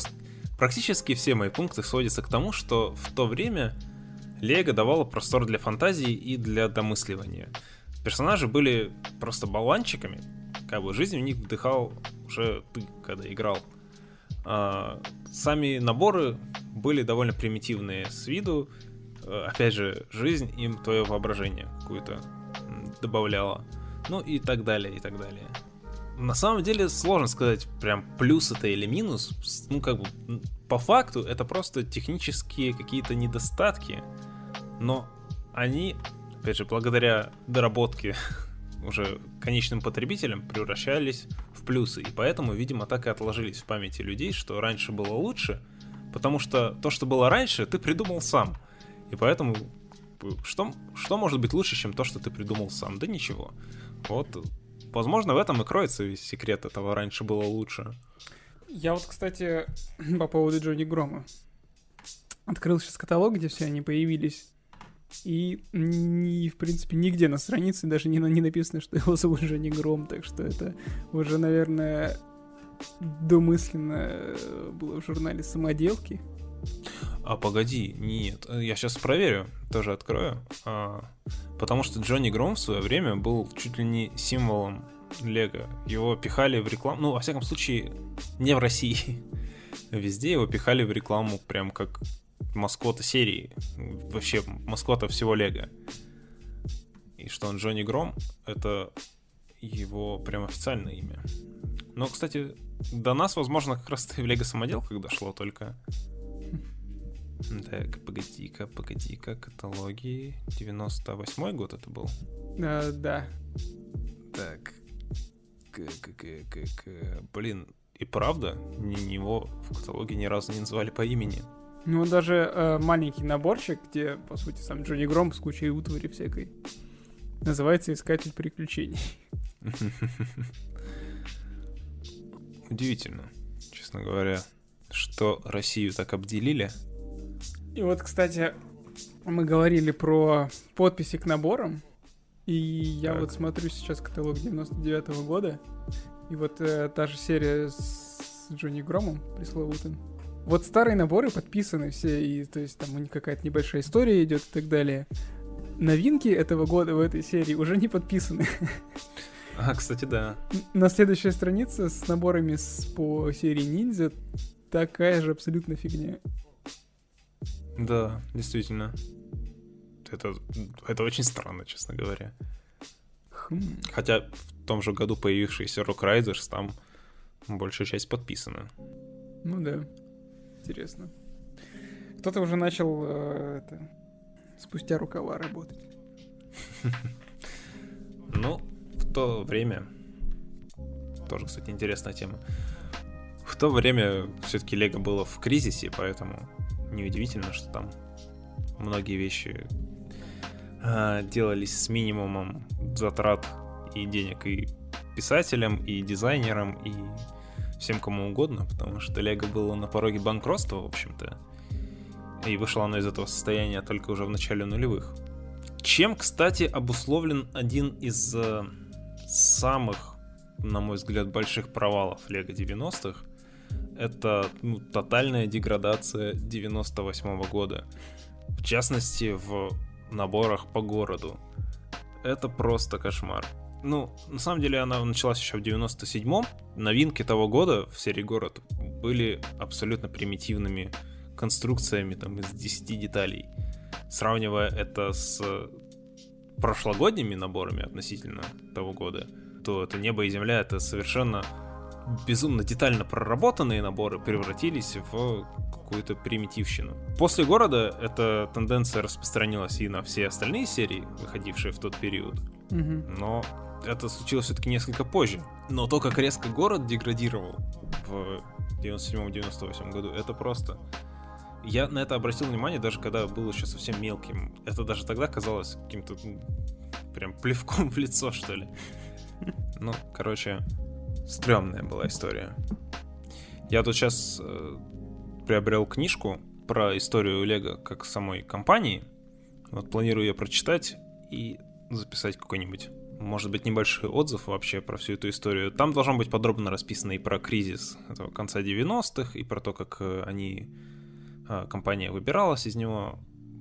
Speaker 1: практически все мои пункты сводятся к тому, что в то время Лего давала простор для фантазии и для домысливания. Персонажи были просто болванчиками, как бы жизнь в них вдыхал уже ты, когда играл. А, сами наборы были довольно примитивные с виду. Опять же, жизнь им твое воображение какую-то добавляла. Ну и так далее, и так далее. На самом деле сложно сказать прям плюс это или минус. Ну как бы по факту это просто технические какие-то недостатки, но они, опять же, благодаря доработке уже конечным потребителям превращались в плюсы. И поэтому, видимо, так и отложились в памяти людей, что раньше было лучше, потому что то, что было раньше, ты придумал сам. И поэтому что, что может быть лучше, чем то, что ты придумал сам? Да ничего. Вот, возможно, в этом и кроется весь секрет этого раньше было лучше.
Speaker 2: Я вот, кстати, по поводу Джонни Грома. Открыл сейчас каталог, где все они появились. И, ни, в принципе, нигде на странице даже не, не написано, что его зовут Джонни Гром, так что это уже, наверное, домысленно было в журнале «Самоделки».
Speaker 1: А погоди, нет, я сейчас проверю, тоже открою. А, потому что Джонни Гром в свое время был чуть ли не символом Лего. Его пихали в рекламу, ну, во всяком случае, не в России. Везде его пихали в рекламу прям как маскота серии, вообще маскота всего Лего. И что он Джонни Гром, это его прям официальное имя. Но, кстати, до нас, возможно, как раз и в Лего самоделках дошло только. Так, погоди-ка, погоди-ка, каталоги. 98 год это был?
Speaker 2: А, да.
Speaker 1: Так. К -к -к -к -к. Блин, и правда, ни его в каталоге ни разу не называли по имени.
Speaker 2: Ну, даже э, маленький наборчик, где, по сути, сам Джонни Гром с кучей утвари всякой. Называется «Искатель приключений».
Speaker 1: Удивительно, честно говоря, что Россию так обделили.
Speaker 2: И вот, кстати, мы говорили про подписи к наборам. И я так. вот смотрю сейчас каталог 99 -го года. И вот э, та же серия с Джонни Громом пресловутым. Вот старые наборы подписаны все, и то есть там у них какая-то небольшая история идет и так далее. Новинки этого года в этой серии уже не подписаны.
Speaker 1: А, кстати, да.
Speaker 2: На следующей странице с наборами с, по серии ниндзя такая же абсолютно фигня.
Speaker 1: Да, действительно. Это, это очень странно, честно говоря. Хм. Хотя в том же году появившийся Rock Riders, там большая часть подписана.
Speaker 2: Ну да, интересно. Кто-то уже начал э, это, спустя рукава работать.
Speaker 1: Ну, в то время... Тоже, кстати, интересная тема. В то время все-таки Лего было в кризисе, поэтому неудивительно, что там многие вещи э, делались с минимумом затрат и денег и писателям, и дизайнерам, и всем кому угодно, потому что Лего было на пороге банкротства, в общем-то. И вышло оно из этого состояния только уже в начале нулевых. Чем, кстати, обусловлен один из э, самых, на мой взгляд, больших провалов Лего 90-х, это ну, тотальная деградация 98 -го года. В частности, в наборах по городу. Это просто кошмар. Ну, на самом деле она началась еще в 97-м. Новинки того года в серии «Город» были абсолютно примитивными конструкциями там, из 10 деталей. Сравнивая это с прошлогодними наборами относительно того года, то это «Небо и земля» — это совершенно безумно детально проработанные наборы превратились в какую-то примитивщину. После города эта тенденция распространилась и на все остальные серии, выходившие в тот период.
Speaker 2: Угу.
Speaker 1: Но это случилось все-таки несколько позже. Но то, как резко город деградировал в 97-98 году, это просто... Я на это обратил внимание даже когда был еще совсем мелким. Это даже тогда казалось каким-то прям плевком в лицо, что ли. Ну, короче, стрёмная была история. Я тут сейчас э, приобрел книжку про историю Лего как самой компании. Вот планирую ее прочитать и записать какой-нибудь, может быть, небольшой отзыв вообще про всю эту историю. Там должно быть подробно расписано и про кризис этого конца 90-х, и про то, как э, они, э, компания выбиралась из него,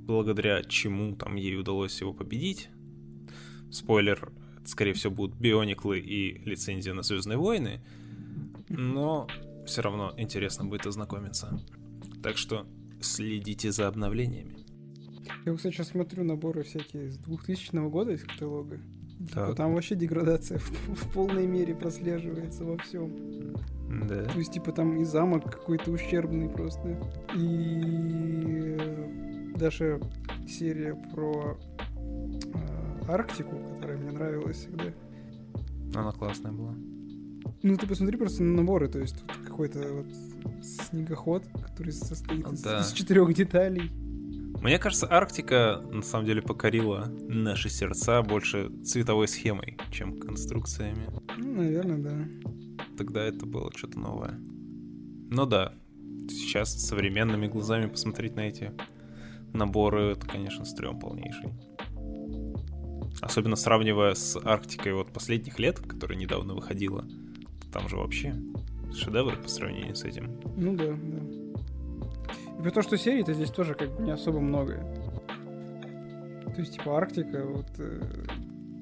Speaker 1: благодаря чему там ей удалось его победить. Спойлер, скорее всего, будут биониклы и лицензия на Звездные войны, но все равно интересно будет ознакомиться. Так что следите за обновлениями.
Speaker 2: Я, кстати, сейчас смотрю наборы всякие с 2000 года из каталога. Типа, там вообще деградация в, в полной мере прослеживается во всем.
Speaker 1: Да.
Speaker 2: То есть, типа, там и замок какой-то ущербный просто. И даже серия про Арктику, которая мне нравилась всегда.
Speaker 1: Она классная была.
Speaker 2: Ну, ты посмотри просто на наборы, то есть тут какой-то вот снегоход, который состоит из, да. из четырех деталей.
Speaker 1: Мне кажется, Арктика на самом деле покорила наши сердца больше цветовой схемой, чем конструкциями.
Speaker 2: Ну, наверное, да.
Speaker 1: Тогда это было что-то новое. Но да, сейчас современными глазами посмотреть на эти наборы, это, конечно, стрём полнейший. Особенно сравнивая с Арктикой вот последних лет, которая недавно выходила. Там же вообще шедевр по сравнению с этим.
Speaker 2: Ну да, да. И при том, что серий-то здесь тоже как бы не особо много. То есть, типа, Арктика, вот э,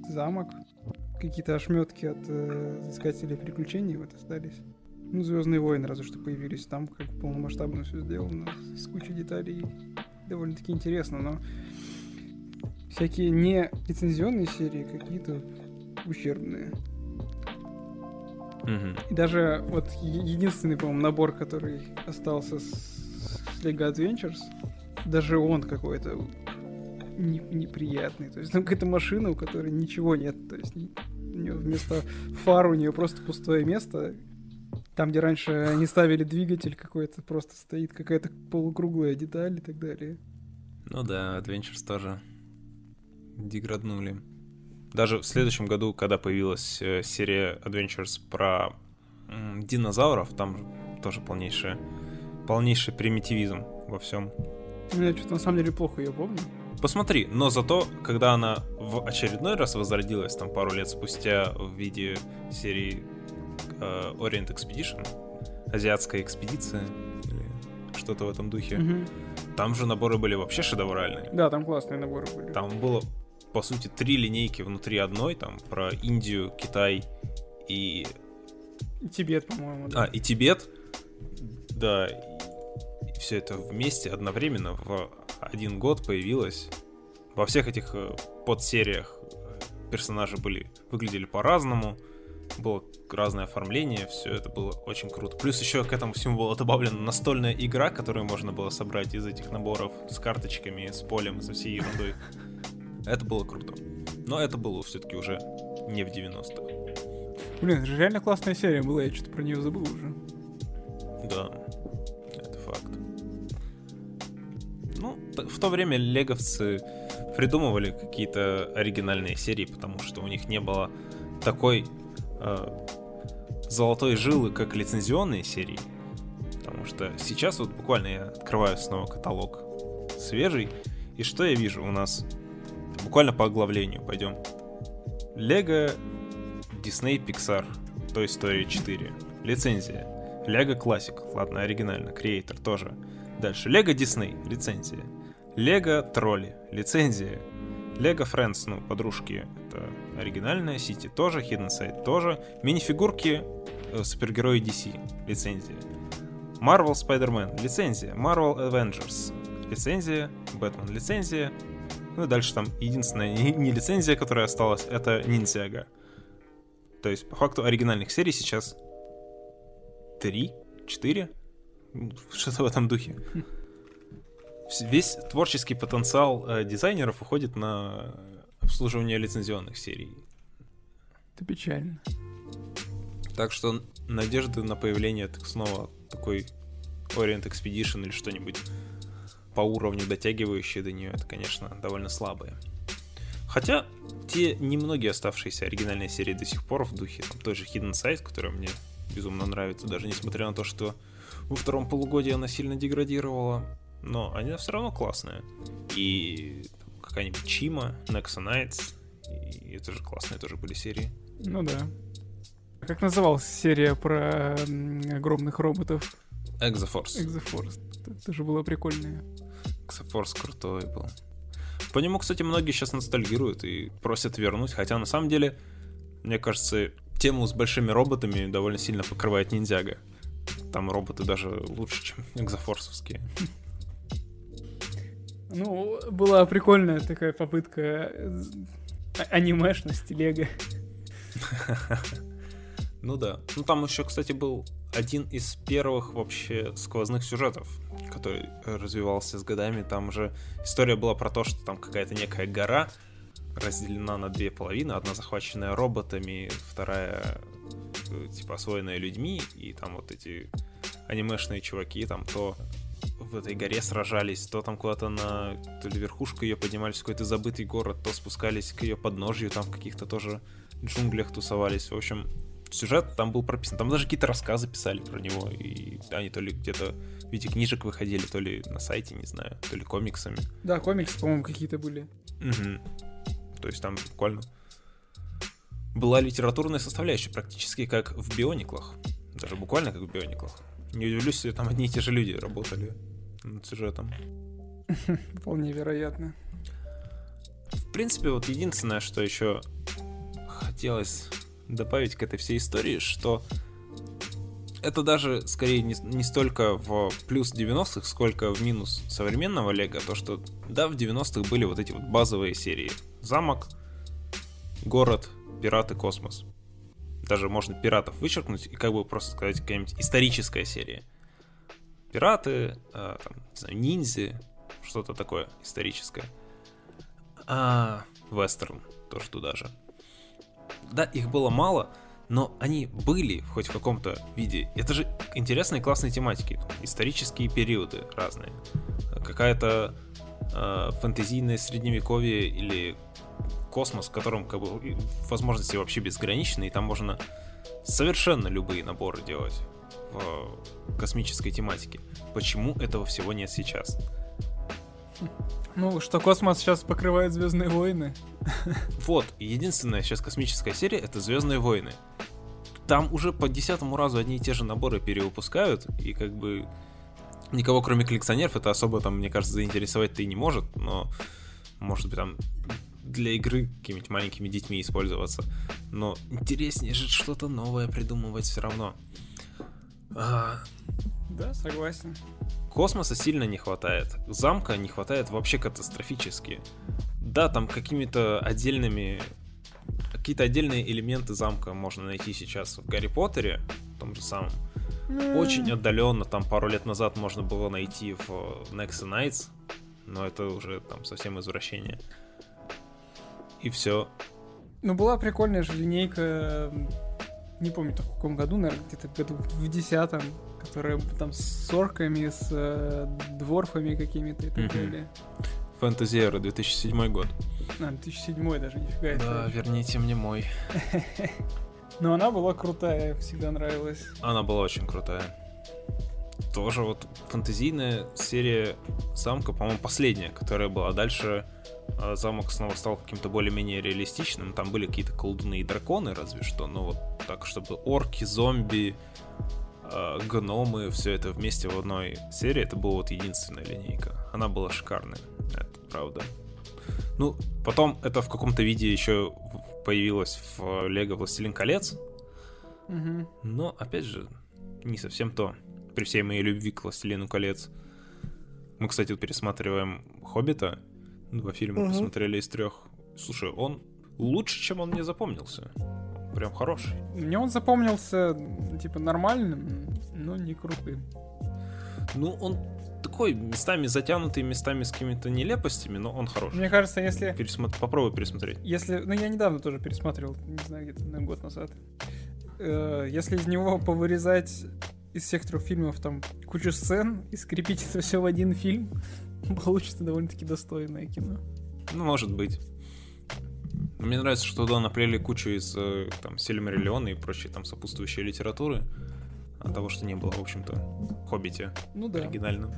Speaker 2: замок, какие-то ошметки от э, искателей приключений вот остались. Ну, Звездные войны разве что появились. Там как полномасштабно все сделано, с кучей деталей. Довольно-таки интересно, но всякие не лицензионные серии, какие-то ущербные.
Speaker 1: Мгм.
Speaker 2: И даже вот единственный, по-моему, набор, который остался с, с Lego Adventures, даже он какой-то не- неприятный. То есть там какая-то машина, у которой ничего нет. То есть у нее вместо фар у нее просто пустое место. Там, где раньше они ставили двигатель какой-то, просто стоит какая-то полукруглая деталь и так далее.
Speaker 1: Ну да, Adventures тоже деграднули. Даже в следующем году, когда появилась э, серия Adventures про динозавров, там тоже полнейший, полнейший примитивизм во всем.
Speaker 2: Ну, Я что-то на самом деле плохо ее помню.
Speaker 1: Посмотри, но зато, когда она в очередной раз возродилась, там пару лет спустя в виде серии э, Orient Expedition, азиатская экспедиция, или что-то в этом духе,
Speaker 2: Мгм.
Speaker 1: там же наборы были вообще шедевральные.
Speaker 2: Да, там классные наборы были.
Speaker 1: Там было, по сути, три линейки внутри одной, там про Индию, Китай и...
Speaker 2: Тибет, по-моему. да.
Speaker 1: А, и Тибет. Да, и все это вместе одновременно в один год появилось. Во всех этих э, подсериях э, персонажи были, выглядели по-разному, было разное оформление, все это было очень круто. Плюс еще к этому всему была добавлена настольная игра, которую можно было собрать из этих наборов с карточками, с полем, со всей ерундой. Это было круто. Но это было все-таки уже не в 90-х.
Speaker 2: Блин, это же реально классная серия была, я что-то про нее забыл уже.
Speaker 1: Да, это факт. Ну, в то время леговцы придумывали какие-то оригинальные серии, потому что у них не было такой э, золотой жилы, как лицензионные серии. Потому что сейчас вот буквально я открываю снова каталог свежий, и что я вижу у нас? Буквально по оглавлению пойдем. Лего, Disney, Pixar, Toy Story 4. Лицензия. Лего Classic, ладно, оригинально, Creator тоже. Дальше, Лего Disney, лицензия. Лего Тролли, лицензия. Лего Friends, ну, подружки, это оригинальная, Сити тоже, Hidden Side тоже. Минифигурки, э, супергерои DC, лицензия. Marvel Spider-Man, лицензия. Marvel Avengers, лицензия. Бэтмен, лицензия. Ну и дальше там единственная не, лицензия, которая осталась, это Ниндзяга. То есть, по факту, оригинальных серий сейчас три, четыре, что-то в этом духе. Весь творческий потенциал э, дизайнеров уходит на обслуживание лицензионных серий.
Speaker 2: Это печально.
Speaker 1: Так что надежды на появление так снова такой Orient Expedition или что-нибудь по уровню дотягивающее до нее, это, конечно, довольно слабые. Хотя те немногие оставшиеся оригинальные серии до сих пор в духе там, той же Hidden Side, которая мне безумно нравится, даже несмотря на то, что во втором полугодии она сильно деградировала, но они все равно классные. И какая-нибудь Чима, Nexa Nights, и это же классные тоже были серии.
Speaker 2: Ну да. А Как называлась серия про огромных роботов
Speaker 1: Exoforce.
Speaker 2: Exoforce? Это тоже было прикольное.
Speaker 1: Exoforce крутой был. По нему, кстати, многие сейчас ностальгируют и просят вернуть, хотя на самом деле, мне кажется, тему с большими роботами довольно сильно покрывает ниндзяга. Там роботы даже лучше, чем экзофорсовские.
Speaker 2: Ну, была прикольная такая попытка э, анимешности Лего.
Speaker 1: Ну да. Ну там еще, кстати, был один из первых вообще сквозных сюжетов, который э, развивался с годами. Там же история была про то, что там какая-то некая гора разделена на две половины. Одна захваченная роботами, вторая э, типа освоенная людьми. И там вот эти анимешные чуваки там то в этой горе сражались, то там куда-то на то ли верхушку ее поднимались в какой-то забытый город, то спускались к ее подножью, там в каких-то тоже джунглях тусовались. В общем, сюжет там был прописан. Там даже какие-то рассказы писали про него. И они то ли где-то в виде книжек выходили, то ли на сайте, не знаю, то ли комиксами.
Speaker 2: Да, комиксы, по-моему, какие-то были.
Speaker 1: Мгм. То есть там буквально была литературная составляющая, практически как в Биониклах. Даже буквально как в Биониклах. Не удивлюсь, если там одни и те же люди работали над сюжетом.
Speaker 2: Вполне вероятно.
Speaker 1: В принципе, вот единственное, что еще хотелось добавить к этой всей истории, что это даже скорее не, не столько в плюс 90-х, сколько в минус современного Лего, то что, да, в 90-х были вот эти вот базовые серии. Замок, город, пираты, космос. Даже можно пиратов вычеркнуть и как бы просто сказать какая-нибудь историческая серия. Пираты, э, там, не знаю, ниндзя, что-то такое историческое. А вестерн тоже туда же. Да, их было мало, но они были хоть в каком-то виде. Это же интересные классные тематики. Исторические периоды разные. Какая-то э, фэнтезийное средневековье или космос, в котором как бы возможности вообще безграничны, и там можно совершенно любые наборы делать в космической тематике. Почему этого всего нет сейчас?
Speaker 2: Ну, что космос сейчас покрывает Звездные войны.
Speaker 1: Вот, единственная сейчас космическая серия это Звездные войны. Там уже по десятому разу одни и те же наборы перевыпускают, и как бы никого, кроме коллекционеров, это особо там, мне кажется, заинтересовать-то и не может, но может быть там для игры какими-нибудь маленькими детьми использоваться. Но интереснее же что-то новое придумывать все равно.
Speaker 2: А... Да, согласен.
Speaker 1: Космоса сильно не хватает. Замка не хватает вообще катастрофически. Да, там какими-то отдельными... Какие-то отдельные элементы замка можно найти сейчас в Гарри Поттере, в том же самом. Mm. Очень отдаленно, там пару лет назад можно было найти в Next Nights, но это уже там совсем извращение. И все.
Speaker 2: Ну, была прикольная же линейка, не помню, в каком году, наверное, где-то году в десятом, которая там с орками, с э, дворфами какими-то и так далее.
Speaker 1: Фэнтези Эра, 2007 год.
Speaker 2: А, 2007 даже, нифига
Speaker 1: Да, верните мне мой.
Speaker 2: Но она была крутая, всегда нравилась.
Speaker 1: Она была очень крутая. Тоже вот фэнтезийная серия Самка, по-моему, последняя, которая была. Дальше а, замок снова стал каким-то более-менее реалистичным. Там были какие-то колдуны и драконы, разве что. Но вот так, чтобы орки, зомби, э, гномы, все это вместе в одной серии, это была вот единственная линейка. Она была шикарная, это правда. Ну, потом это в каком-то виде еще появилось в Лего Властелин колец.
Speaker 2: Угу.
Speaker 1: Но, опять же, не совсем то. При всей моей любви к Властелину колец. Мы, кстати, пересматриваем Хоббита. Два фильма угу. посмотрели из трех. Слушай, он лучше, чем он мне запомнился прям хороший.
Speaker 2: Мне он запомнился, типа, нормальным, но не крутым.
Speaker 1: Ну, он такой, местами затянутый, местами с какими-то нелепостями, но он хороший.
Speaker 2: Мне кажется, если...
Speaker 1: Пересмотр... Попробуй пересмотреть.
Speaker 2: Если... Ну, я недавно тоже пересматривал, не знаю, где-то на год назад. Э, если из него повырезать из всех трех фильмов там кучу сцен и скрепить это все в один фильм, получится довольно-таки достойное кино.
Speaker 1: Ну, может быть. Мне нравится, что туда наплели кучу из э, там Сильмариллиона и прочей там сопутствующей литературы. От того, что не было, в общем-то, Хоббите
Speaker 2: ну, да.
Speaker 1: оригинально.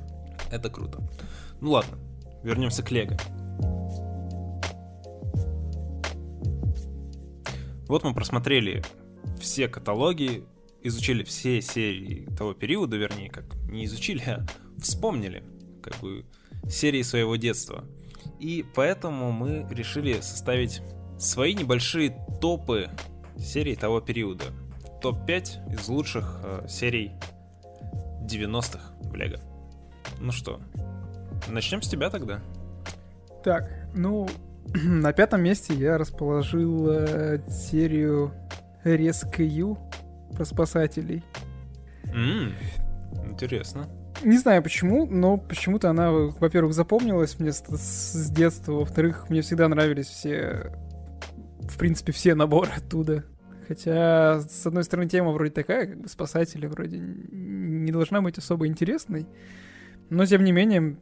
Speaker 1: Это круто. Ну ладно, вернемся к Лего. Вот мы просмотрели все каталоги, изучили все серии того периода, вернее, как не изучили, а вспомнили, как бы, серии своего детства. И поэтому мы решили составить свои небольшие топы серий того периода. Топ-5 из лучших э, серий 90-х в Лего. Ну что, начнем с тебя тогда.
Speaker 2: Так, ну, на пятом месте я расположил э, серию Rescue про спасателей.
Speaker 1: Mm, интересно.
Speaker 2: Не знаю почему, но почему-то она, во-первых, запомнилась мне с, с детства, во-вторых, мне всегда нравились все в принципе, все наборы оттуда. Хотя, с одной стороны, тема вроде такая, как бы спасатели вроде не должна быть особо интересной. Но, тем не менее,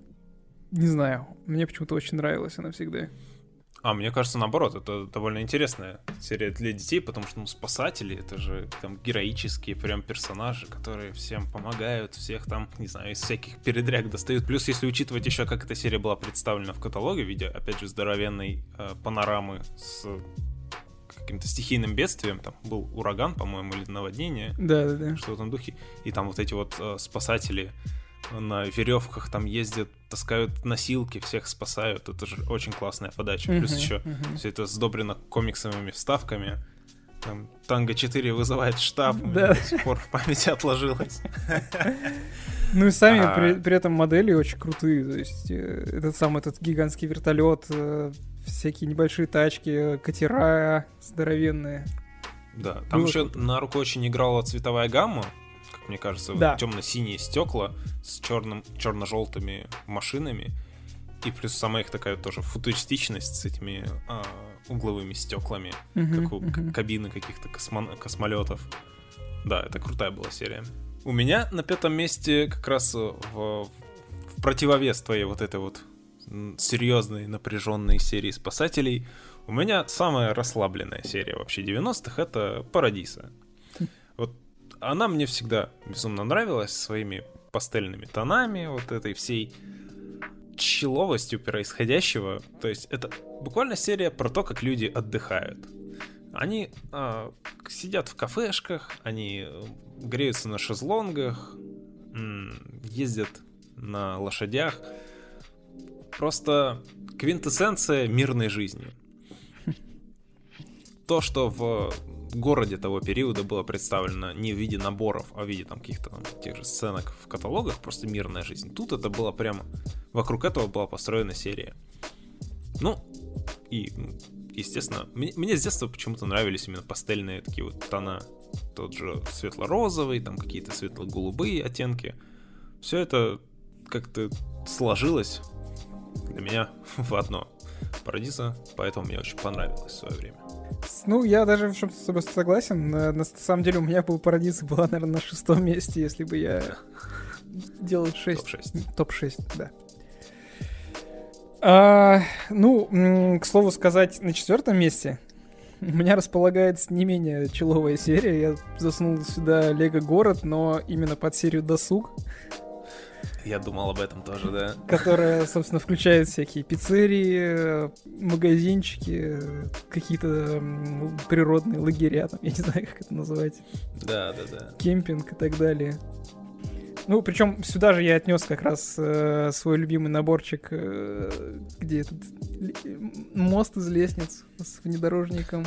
Speaker 2: не знаю, мне почему-то очень нравилась она всегда.
Speaker 1: А, мне кажется, наоборот, это довольно интересная серия для детей, потому что, ну, спасатели, это же там героические прям персонажи, которые всем помогают, всех там, не знаю, из всяких передряг достают. Плюс, если учитывать еще, как эта серия была представлена в каталоге в виде, опять же, здоровенной э, панорамы с каким-то стихийным бедствием, там был ураган, по-моему, или наводнение.
Speaker 2: Да, да, да.
Speaker 1: Что в этом духе. И там вот эти вот э, спасатели на веревках там ездят, таскают носилки, всех спасают. Это же очень классная подача. Uh-huh, Плюс еще uh-huh. все это сдобрено комиксовыми вставками. Там Танго 4 вызывает штаб, да. до сих пор в памяти отложилось.
Speaker 2: Ну и сами а... при, при этом модели очень крутые. То есть э, этот самый этот гигантский вертолет, э, всякие небольшие тачки, катера здоровенные.
Speaker 1: Да, там
Speaker 2: Было
Speaker 1: еще
Speaker 2: круто.
Speaker 1: на руку очень играла цветовая гамма, мне кажется, вот
Speaker 2: Да.
Speaker 1: темно-синие стекла с черным, черно-желтыми машинами. И плюс сама их такая тоже футуристичность с этими а, угловыми стеклами,
Speaker 2: Мгм,
Speaker 1: как у
Speaker 2: мгм.
Speaker 1: кабины каких-то космон- космолетов. Да, это крутая была серия. У меня на пятом месте как раз э, в, в противовес твоей вот этой вот серьезной, напряженной серии спасателей, у меня самая расслабленная серия вообще 90-х это Парадиса. Вот она мне всегда безумно нравилась своими пастельными тонами, вот этой всей человостью происходящего. То есть это буквально серия про то, как люди отдыхают. Они к- сидят в кафешках, они э, греются на шезлонгах, ездят на лошадях. Просто квинтэссенция мирной жизни. То, что в городе того периода было представлено не в виде наборов, а в виде там каких-то там тех же сценок в каталогах, просто мирная жизнь. Тут это было прямо... Вокруг этого была построена серия. Ну, и, естественно, мне, мне с детства почему-то нравились именно пастельные такие вот тона. Тот же светло-розовый, там какие-то светло-голубые оттенки. Все это как-то сложилось для меня в одно. Парадиза, поэтому мне очень понравилось в свое время.
Speaker 2: Ну, я даже в чем-то с тобой согласен. На, на самом деле у меня был Парадис была, наверное, на шестом месте, если бы я делал 6.
Speaker 1: Топ-6.
Speaker 2: Топ-6, да. А, ну, к слову сказать, на четвертом месте у меня располагается не менее человая серия. Я засунул сюда Лего Город, но именно под серию Досуг,
Speaker 1: Я думал об этом тоже, да.
Speaker 2: которая, собственно, включает всякие пиццерии, э, магазинчики, э, какие-то природные лагеря, там, я не знаю, как это называть.
Speaker 1: Да, да, да.
Speaker 2: кемпинг и так далее. Ну, причем сюда же я отнес как раз э, свой любимый наборчик, э, где этот л- мост из лестниц с внедорожником.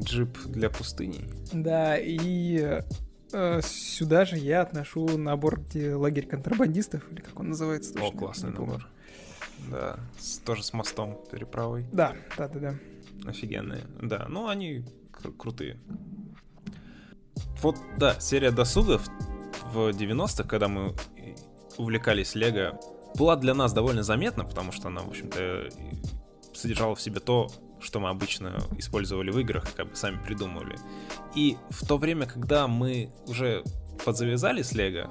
Speaker 1: Джип для пустыни.
Speaker 2: Да, и э, сюда же я отношу набор, где лагерь контрабандистов, или как он называется точно.
Speaker 1: О, классный набор. Да, с- тоже с мостом переправой.
Speaker 2: Да, да, да, да.
Speaker 1: Офигенные. Да, ну они кру- крутые. Вот, да, серия досугов в 90-х, когда мы увлекались Лего, была для нас довольно заметна, потому что она, в общем-то, содержала в себе то, что мы обычно использовали в играх, как бы сами придумывали. И в то время, когда мы уже подзавязали с Лего,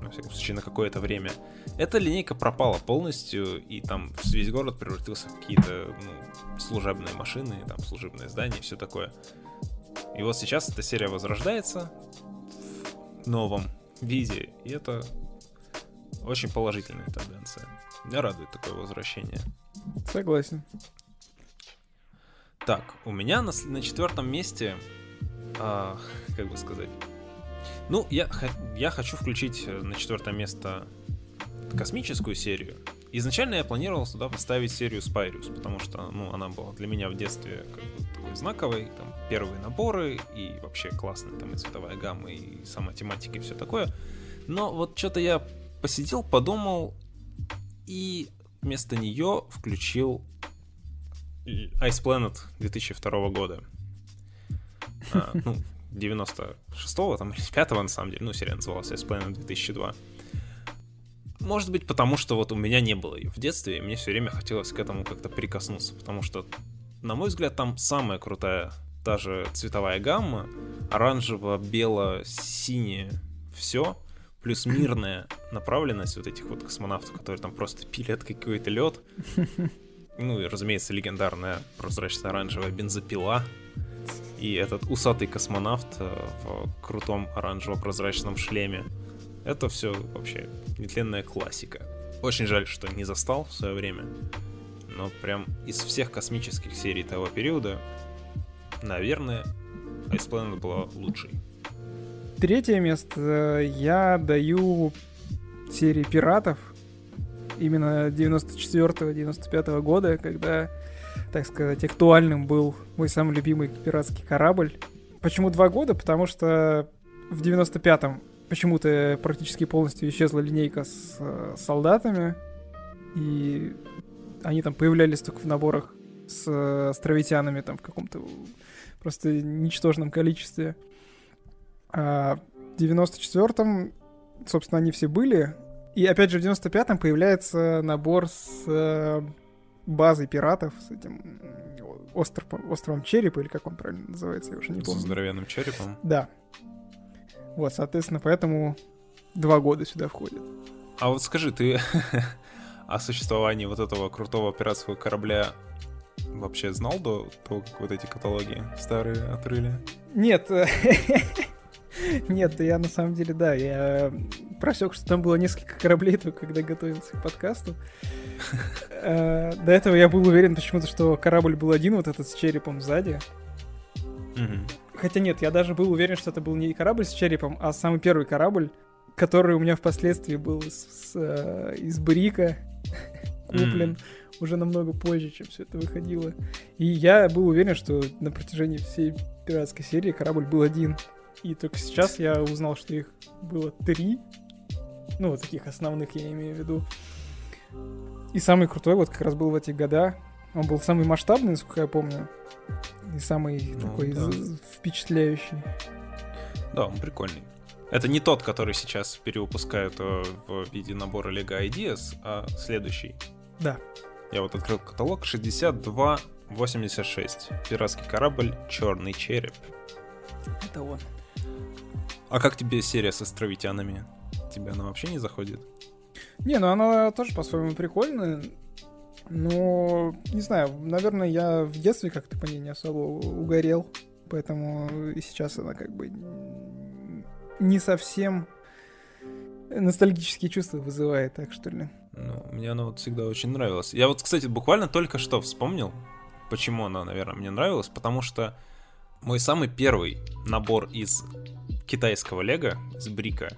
Speaker 1: на всяком случае, на какое-то время, эта линейка пропала полностью, и там весь город превратился в какие-то ну, служебные машины, там служебные здания и все такое. И вот сейчас эта серия возрождается в новом виде, и это очень положительная тенденция. Меня радует такое возвращение.
Speaker 2: Согласен.
Speaker 1: Так, у меня на, на четвертом месте, а, как бы сказать, ну, я, я хочу включить э, на четвертое место космическую серию. Изначально я планировал туда поставить серию Спайриус, потому что, ну, она была для меня в детстве как бы такой знаковой, там, первые наборы, и вообще классная там и цветовая гамма, и сама тематика, и все такое. Но вот что-то я посидел, подумал, и вместо нее включил Ice Planet 2002 года. А, ну, 96-го, там, или 5-го, на самом деле. Ну, серия называлась Ice Planet 2002. Может быть, потому что вот у меня не было ее в детстве, и мне все время хотелось к этому как-то прикоснуться, потому что, на мой взгляд, там самая крутая даже цветовая гамма, оранжево, бело, синее, все, плюс мирная направленность вот этих вот космонавтов, которые там просто пилят какой-то лед. Ну и, разумеется, легендарная прозрачно-оранжевая бензопила. И этот усатый космонавт э, в крутом оранжево-прозрачном шлеме. Это все вообще нетленная классика. Очень жаль, что не застал в свое время. Но прям из всех космических серий того периода, наверное, Ice Planet была лучшей.
Speaker 2: Третье место я даю серии пиратов. Именно 94-95 года, когда, так сказать, актуальным был мой самый любимый пиратский корабль. Почему два года? Потому что в 95-м почему-то практически полностью исчезла линейка с э, солдатами. И они там появлялись только в наборах с э, островитянами там в каком-то просто ничтожном количестве. А в 94-м, собственно, они все были. И опять же в 95-м появляется набор с э, базой пиратов, с этим остров, островом Черепа, или как он правильно называется, я уже не помню.
Speaker 1: С здоровенным черепом?
Speaker 2: Да. Вот, соответственно, поэтому два года сюда входит.
Speaker 1: А вот скажи, ты о существовании вот этого крутого пиратского корабля вообще знал до того, как вот эти каталоги старые отрыли?
Speaker 2: Нет, нет, я на самом деле, да, я просек, что там было несколько кораблей только когда готовился к подкасту. Э, до этого я был уверен почему-то, что корабль был один, вот этот с черепом сзади. Хотя нет, я даже был уверен, что это был не корабль с черепом, а самый первый корабль, который у меня впоследствии был с, э, из Брика куплен уже намного позже, чем все это выходило. И я был уверен, что на протяжении всей пиратской серии корабль был один. И только сейчас я узнал, что их было три. Ну, вот таких основных я имею в виду. И самый крутой вот как раз был в эти года. Он был самый масштабный, насколько я помню. И самый ну, такой да. впечатляющий.
Speaker 1: Да, он прикольный. Это не тот, который сейчас перевыпускают э, в виде набора Lego Ideas, а следующий.
Speaker 2: Да.
Speaker 1: Я вот открыл каталог 6286. Пиратский корабль Черный череп.
Speaker 2: Это он.
Speaker 1: А как тебе серия с островитянами? Тебе она вообще не заходит?
Speaker 2: Не, ну она тоже по-своему прикольная. Но, не знаю, наверное, я в детстве как-то по ней не особо угорел. Поэтому и сейчас она как бы не совсем ностальгические чувства вызывает, так что ли.
Speaker 1: Ну, мне она вот всегда очень нравилась. Я вот, кстати, буквально только что вспомнил, почему она, наверное, мне нравилась, потому что мой самый первый набор из китайского лего, из брика,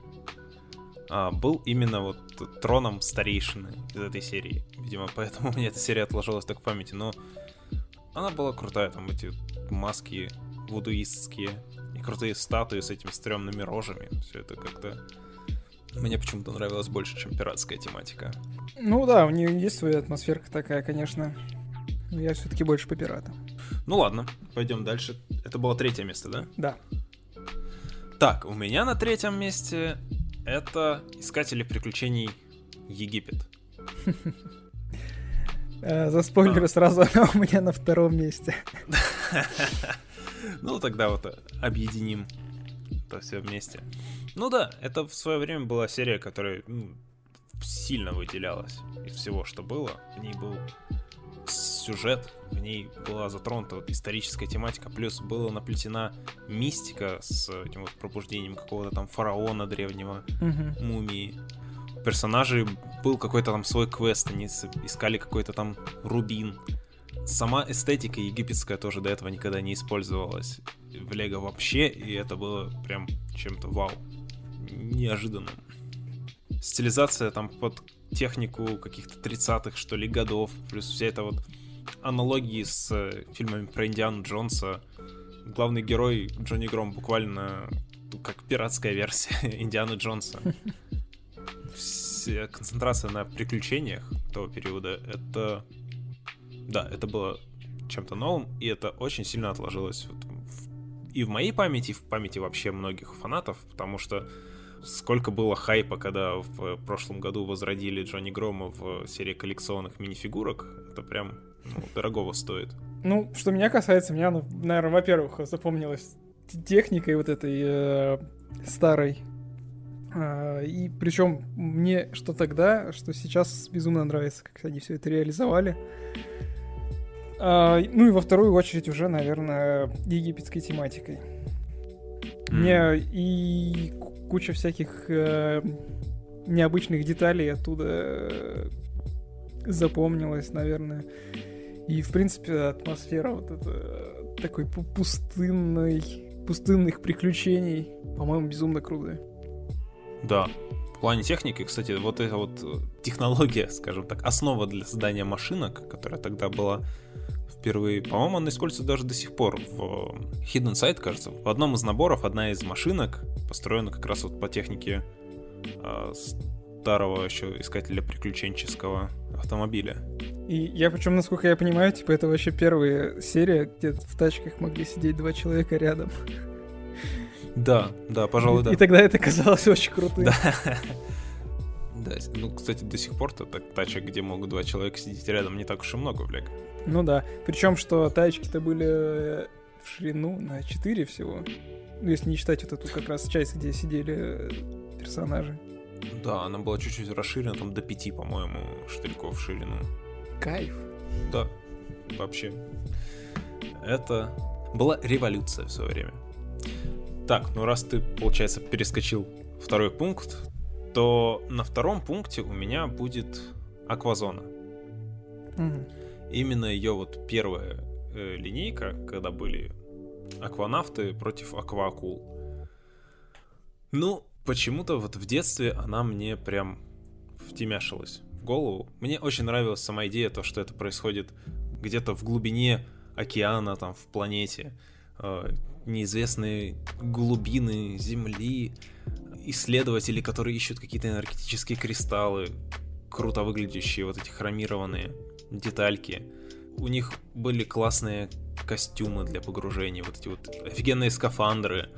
Speaker 1: а, был именно вот троном старейшины из этой серии. Видимо, поэтому мне эта серия отложилась так в памяти. Но она была крутая, там эти маски вудуистские и крутые статуи с этими стрёмными рожами. Все это как-то мне почему-то нравилось больше, чем пиратская тематика.
Speaker 2: Ну да, у нее есть своя атмосферка такая, конечно. Но я все-таки больше по пиратам.
Speaker 1: Ну ладно, пойдем дальше. Это было третье место, да?
Speaker 2: Да.
Speaker 1: Так, у меня на третьем месте это Искатели приключений Египет.
Speaker 2: Э, за спойлеры сразу она у меня на втором месте.
Speaker 1: Ну, тогда вот объединим это все вместе. Ну да, это в свое время была серия, которая ну, сильно выделялась из всего, что было. В ней был сюжет, в ней была затронута вот историческая тематика, плюс была наплетена мистика с этим вот пробуждением какого-то там фараона древнего,
Speaker 2: угу.
Speaker 1: мумии. У персонажей был какой-то там свой квест, они искали какой-то там рубин. Сама эстетика египетская тоже до этого никогда не использовалась в Лего вообще, и это было прям чем-то вау, неожиданным. Стилизация там под технику каких-то 30-х, что ли, годов, плюс вся эта вот аналогии с э, фильмами про Индиану Джонса. Главный герой Джонни Гром буквально как пиратская версия Индианы Джонса. Вся концентрация на приключениях того периода, это... Да, это было чем-то новым, и это очень сильно отложилось вот в... и в моей памяти, и в памяти вообще многих фанатов, потому что сколько было хайпа, когда в прошлом году возродили Джонни Грома в серии коллекционных минифигурок, это прям ну, дорогого стоит.
Speaker 2: Ну, что меня касается, меня, ну, наверное, во-первых, запомнилась техникой вот этой э, старой. Э, и причем мне что тогда, что сейчас безумно нравится, как они все это реализовали. Э, ну и во вторую очередь уже, наверное, египетской тематикой. Mm. Мне и куча всяких э, необычных деталей оттуда э, запомнилась, наверное. И, в принципе, атмосфера вот это э, такой пустынной, пустынных приключений, по-моему, безумно крутая.
Speaker 1: Да. В плане техники, кстати, вот эта вот э, технология, скажем так, основа для создания машинок, которая тогда была впервые. По-моему, она используется даже до сих пор в Hidden Side, кажется. В одном из наборов одна из машинок построена как раз вот по технике э, старого еще искателя приключенческого автомобиля.
Speaker 2: И я причем, насколько я понимаю, типа это вообще первая серия, где в тачках могли сидеть два человека рядом.
Speaker 1: Да, да, пожалуй, да.
Speaker 2: И тогда это казалось очень круто.
Speaker 1: Да. Да, ну, кстати, до сих пор-то так тачек, где могут два человека сидеть рядом, не так уж и много в Лего.
Speaker 2: Ну да. Причем, что тачки-то были э, в ширину на 4 всего. Ну, если не считать вот эту как раз часть, где сидели э, персонажи.
Speaker 1: Да, она была чуть-чуть расширена, там до 5, по-моему, штырьков в ширину.
Speaker 2: Кайф.
Speaker 1: Да, вообще. Это была революция в свое время. Так, ну раз ты, получается, перескочил второй пункт, то на втором пункте у меня будет Аквазона.
Speaker 2: Мгм.
Speaker 1: Именно ее вот первая э, линейка, когда были акванавты против акваакул. Ну, почему-то вот в детстве она мне прям втемяшилась в голову. Мне очень нравилась сама идея, то, что это происходит где-то в глубине океана, там, в планете. Э, неизвестные глубины Земли, исследователи, которые ищут какие-то энергетические кристаллы, круто выглядящие вот эти хромированные детальки. У них были классные костюмы для погружения, вот эти вот офигенные скафандры,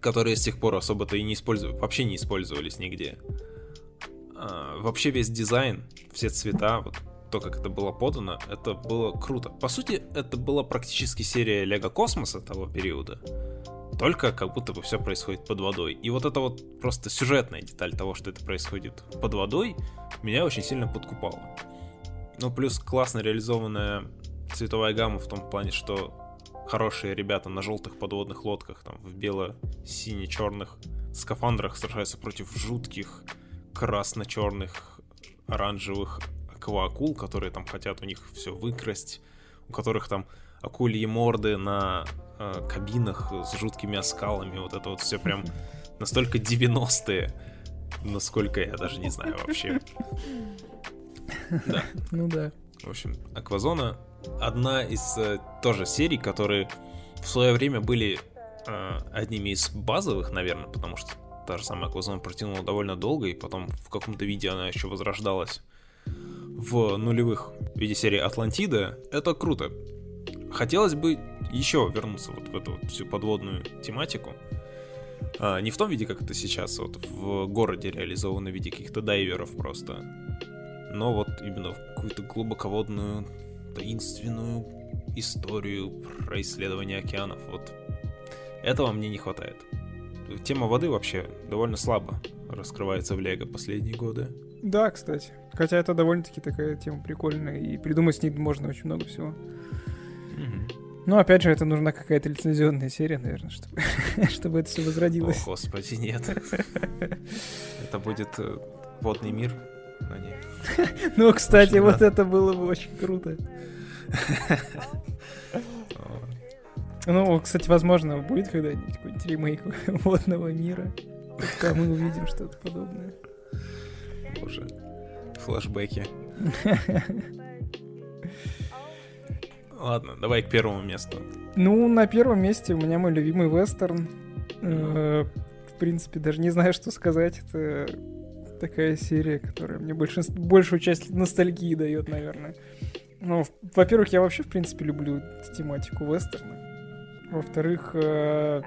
Speaker 1: которые с тех пор особо-то и не использовали, вообще не использовались нигде. А, вообще весь дизайн, все цвета, вот то, как это было подано, это было круто. По сути, это была практически серия Лего Космоса того периода, только как будто бы все происходит под водой. И вот это вот просто сюжетная деталь того, что это происходит под водой, меня очень сильно подкупала. Ну, плюс классно реализованная цветовая гамма в том плане, что хорошие ребята на желтых подводных лодках, там, в бело-сине-черных скафандрах сражаются против жутких красно-черных, оранжевых акваакул, которые там хотят у них все выкрасть, у которых там акульи морды на э, кабинах с жуткими оскалами, вот это вот все прям настолько 90-е, насколько я даже не знаю вообще. Да.
Speaker 2: Ну да.
Speaker 1: В общем, Аквазона одна из э, тоже серий, которые в свое время были э, одними из базовых, наверное, потому что та же самая Аквазона протянула довольно долго, и потом в каком-то виде она еще возрождалась в нулевых в виде серии Атлантида. Это круто. Хотелось бы еще вернуться вот в эту вот всю подводную тематику. А, не в том виде, как это сейчас, вот в городе реализовано в виде каких-то дайверов просто. Но вот именно в какую-то глубоководную, таинственную историю про исследование океанов. Вот этого мне не хватает. Тема воды вообще довольно слабо раскрывается в Лего последние годы.
Speaker 2: Да, кстати. Хотя это довольно-таки такая тема прикольная, и придумать с ней можно очень много всего. Но опять же, это нужна какая-то лицензионная серия, наверное, чтобы, чтобы это все
Speaker 1: О,
Speaker 2: возродилось.
Speaker 1: господи, нет. Это будет э, водный мир на ней.
Speaker 2: Ну, кстати, вот это было бы очень круто. Ну, кстати, возможно, будет когда-нибудь какой-нибудь ремейк водного мира. Когда мы увидим что-то подобное.
Speaker 1: Боже. Флэшбэки. Ладно, давай к первому месту.
Speaker 2: Ну, на первом месте у меня мой любимый вестерн. Э, В принципе, даже не знаю, что сказать. Это такая серия, которая мне больше, большую часть ностальгии дает, наверное. Ну, во-первых, я вообще, в принципе, люблю тематику вестерна. Во-вторых, э,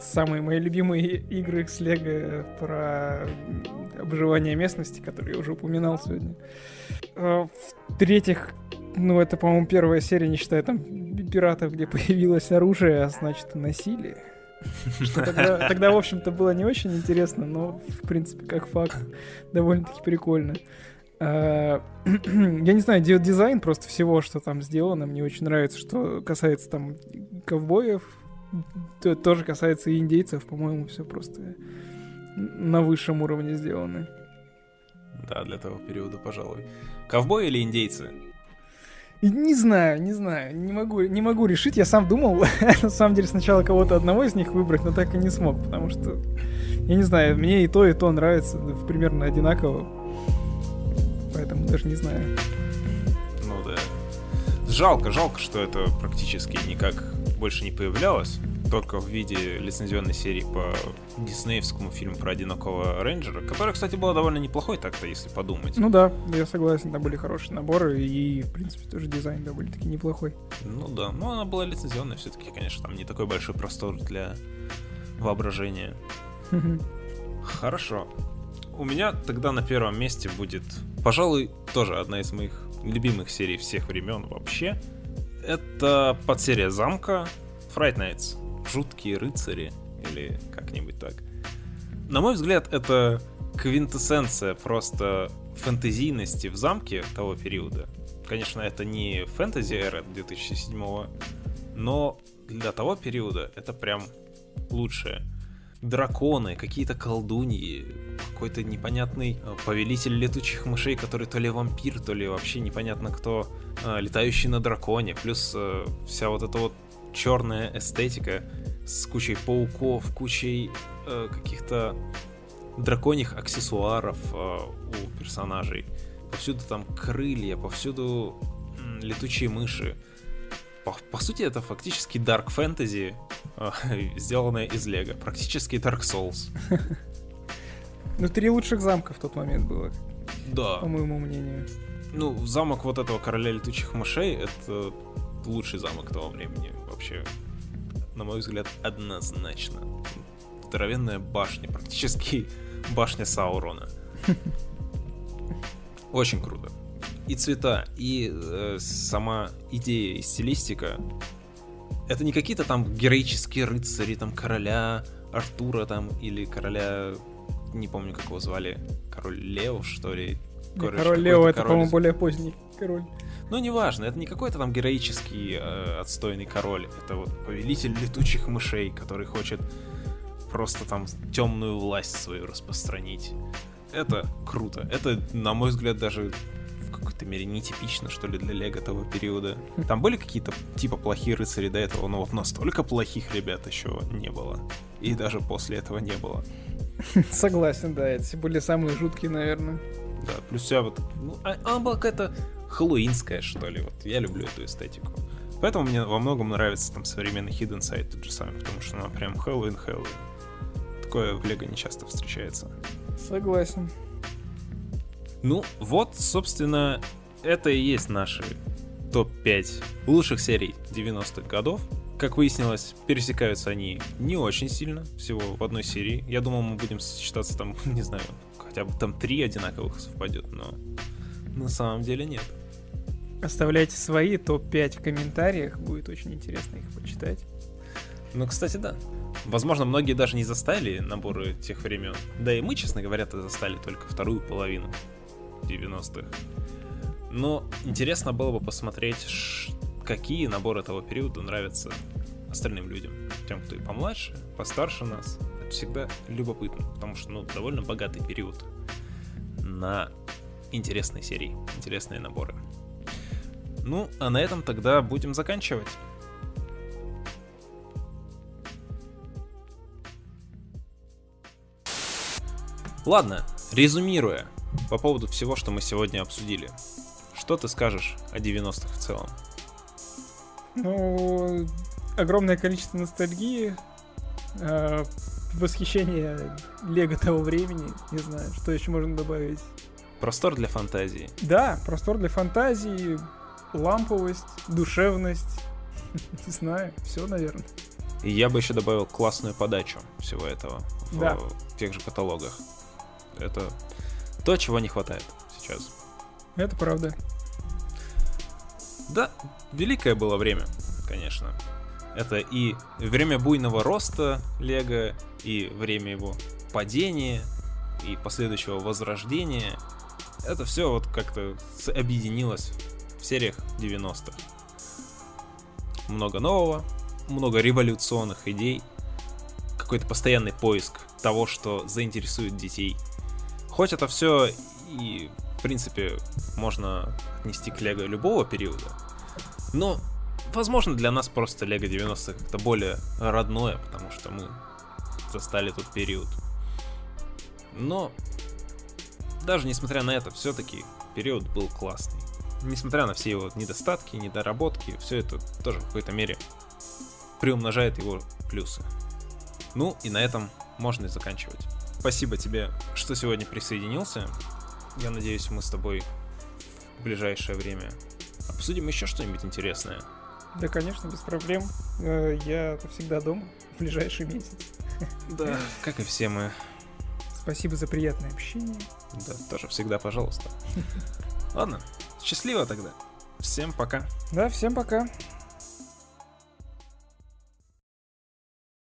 Speaker 2: самые мои любимые игры с Лего про м, обживание местности, которые я уже упоминал сегодня. Э, В-третьих, ну, это, по-моему, первая серия, не считая там пиратов, где появилось оружие, а значит, насилие. Тогда, в общем-то, было не очень интересно, но, в принципе, как факт, довольно-таки прикольно. А, Я не знаю, ди- дизайн просто всего, что там сделано, мне очень нравится, что касается там ковбоев, то тоже касается и индейцев, по-моему, все просто на высшем уровне сделано.
Speaker 1: Да, для того периода, пожалуй. Ковбои или индейцы?
Speaker 2: Не знаю, не знаю, не могу, не могу решить. Я сам думал, на самом деле, сначала кого-то одного из них выбрать, но так и не смог, потому что, я не знаю, мне и то, и то нравится примерно одинаково. Поэтому даже не знаю.
Speaker 1: Ну да. Жалко, жалко, что это практически никак больше не появлялось. Только в виде лицензионной серии по диснеевскому фильму про одинокого рейнджера, который, кстати, была довольно неплохой так-то, если подумать.
Speaker 2: Ну да, я согласен, там были хорошие наборы, и, в принципе, тоже дизайн довольно-таки неплохой.
Speaker 1: Ну да, но она была лицензионная все-таки, конечно, там не такой большой простор для воображения. Хорошо. У меня тогда на первом месте будет, пожалуй, тоже одна из моих любимых серий всех времен вообще. Это подсерия замка Fright Nights. Жуткие рыцари, или как-нибудь так. На мой взгляд, это квинтэссенция просто фэнтезийности в замке того периода. Конечно, это не фэнтези эра 2007 но для того периода это прям лучшее драконы, какие-то колдуньи, какой-то непонятный э, повелитель летучих мышей, который то ли вампир, то ли вообще непонятно кто, э, летающий на драконе, плюс э, вся вот эта вот черная эстетика с кучей пауков, кучей каких-то драконьих аксессуаров у персонажей. Повсюду там крылья, повсюду летучие мыши по, по сути, это фактически Dark Fantasy, э, сделанное из Лего. Практически Dark Souls.
Speaker 2: Ну, три лучших замка в тот момент было.
Speaker 1: Да.
Speaker 2: По моему мнению.
Speaker 1: Ну, замок вот этого короля летучих мышей — это лучший замок того времени. Вообще, на мой взгляд, однозначно. Здоровенная башня, практически башня Саурона. Очень круто и цвета, и э, сама идея и стилистика. Это не какие-то там героические рыцари, там короля Артура там, или короля, не помню, как его звали, король Лео, что ли?
Speaker 2: Короче, король Лео, это, по-моему, более поздний король.
Speaker 1: Ну, неважно, это не какой-то там героический э, отстойный король, это вот повелитель летучих мышей, который хочет просто там темную власть свою распространить. Это круто. Это, на мой взгляд, даже какой-то мере нетипично, что ли, для Лего того периода. Там были какие-то типа плохие рыцари до этого, но вот настолько плохих ребят еще не было. И даже после этого не было.
Speaker 2: Согласен, да, эти были самые жуткие, наверное.
Speaker 1: Да, плюс вся вот... Ну, она была какая-то хэллоуинская, что ли, вот. Я люблю эту эстетику. Поэтому мне во многом нравится там современный Hidden Side тот же самый, потому что она прям Хэллоуин, Хэллоуин. Такое в Лего не часто встречается.
Speaker 2: Согласен.
Speaker 1: Ну, вот, собственно, это и есть наши топ-5 лучших серий 90-х годов. Как выяснилось, пересекаются они не очень сильно, всего в одной серии. Я думал, мы будем считаться там, не знаю, хотя бы там три одинаковых совпадет, но на самом деле нет.
Speaker 2: Оставляйте свои топ-5 в комментариях, будет очень интересно их почитать.
Speaker 1: Ну, кстати, да. Возможно, многие даже не застали наборы тех времен. Да и мы, честно говоря, то застали только вторую половину. 90-х. Но интересно было бы посмотреть, какие наборы этого периода нравятся остальным людям. Тем, кто и помладше, постарше нас. Это всегда любопытно, потому что, ну, довольно богатый период на интересные серии, интересные наборы. Ну, а на этом тогда будем заканчивать. Ладно, резюмируя, по поводу всего, что мы сегодня обсудили. Что ты скажешь о 90-х в целом?
Speaker 2: Ну, огромное количество ностальгии, э, восхищение Лего того времени, не знаю, что еще можно добавить.
Speaker 1: Простор для фантазии.
Speaker 2: Да, простор для фантазии, ламповость, душевность, не знаю, все, наверное.
Speaker 1: И я бы еще добавил классную подачу всего этого в, да. тех же каталогах. Это то, чего не хватает сейчас.
Speaker 2: Это правда.
Speaker 1: Да, великое было время, конечно. Это и время буйного роста Лего, и время его падения, и последующего возрождения. Это все вот как-то объединилось в сериях 90-х. Много нового, много революционных идей, какой-то постоянный поиск того, что заинтересует детей – Хоть это все и, в принципе, можно отнести к Лего любого периода, но, возможно, для нас просто Лего 90-х как-то более родное, потому что мы застали тот период. Но, даже несмотря на это, все-таки период был классный. Несмотря на все его недостатки, недоработки, все это тоже в какой-то мере приумножает его плюсы. Ну и на этом можно и заканчивать. Спасибо тебе, что сегодня присоединился. Я надеюсь, мы с тобой в ближайшее время обсудим еще что-нибудь интересное.
Speaker 2: Да, конечно, без проблем. Э, я всегда дома в ближайший месяц.
Speaker 1: Да, как и все мы.
Speaker 2: Спасибо за приятное общение.
Speaker 1: Да, тоже всегда, пожалуйста. Ладно, счастливо тогда. Всем пока.
Speaker 2: Да, всем пока.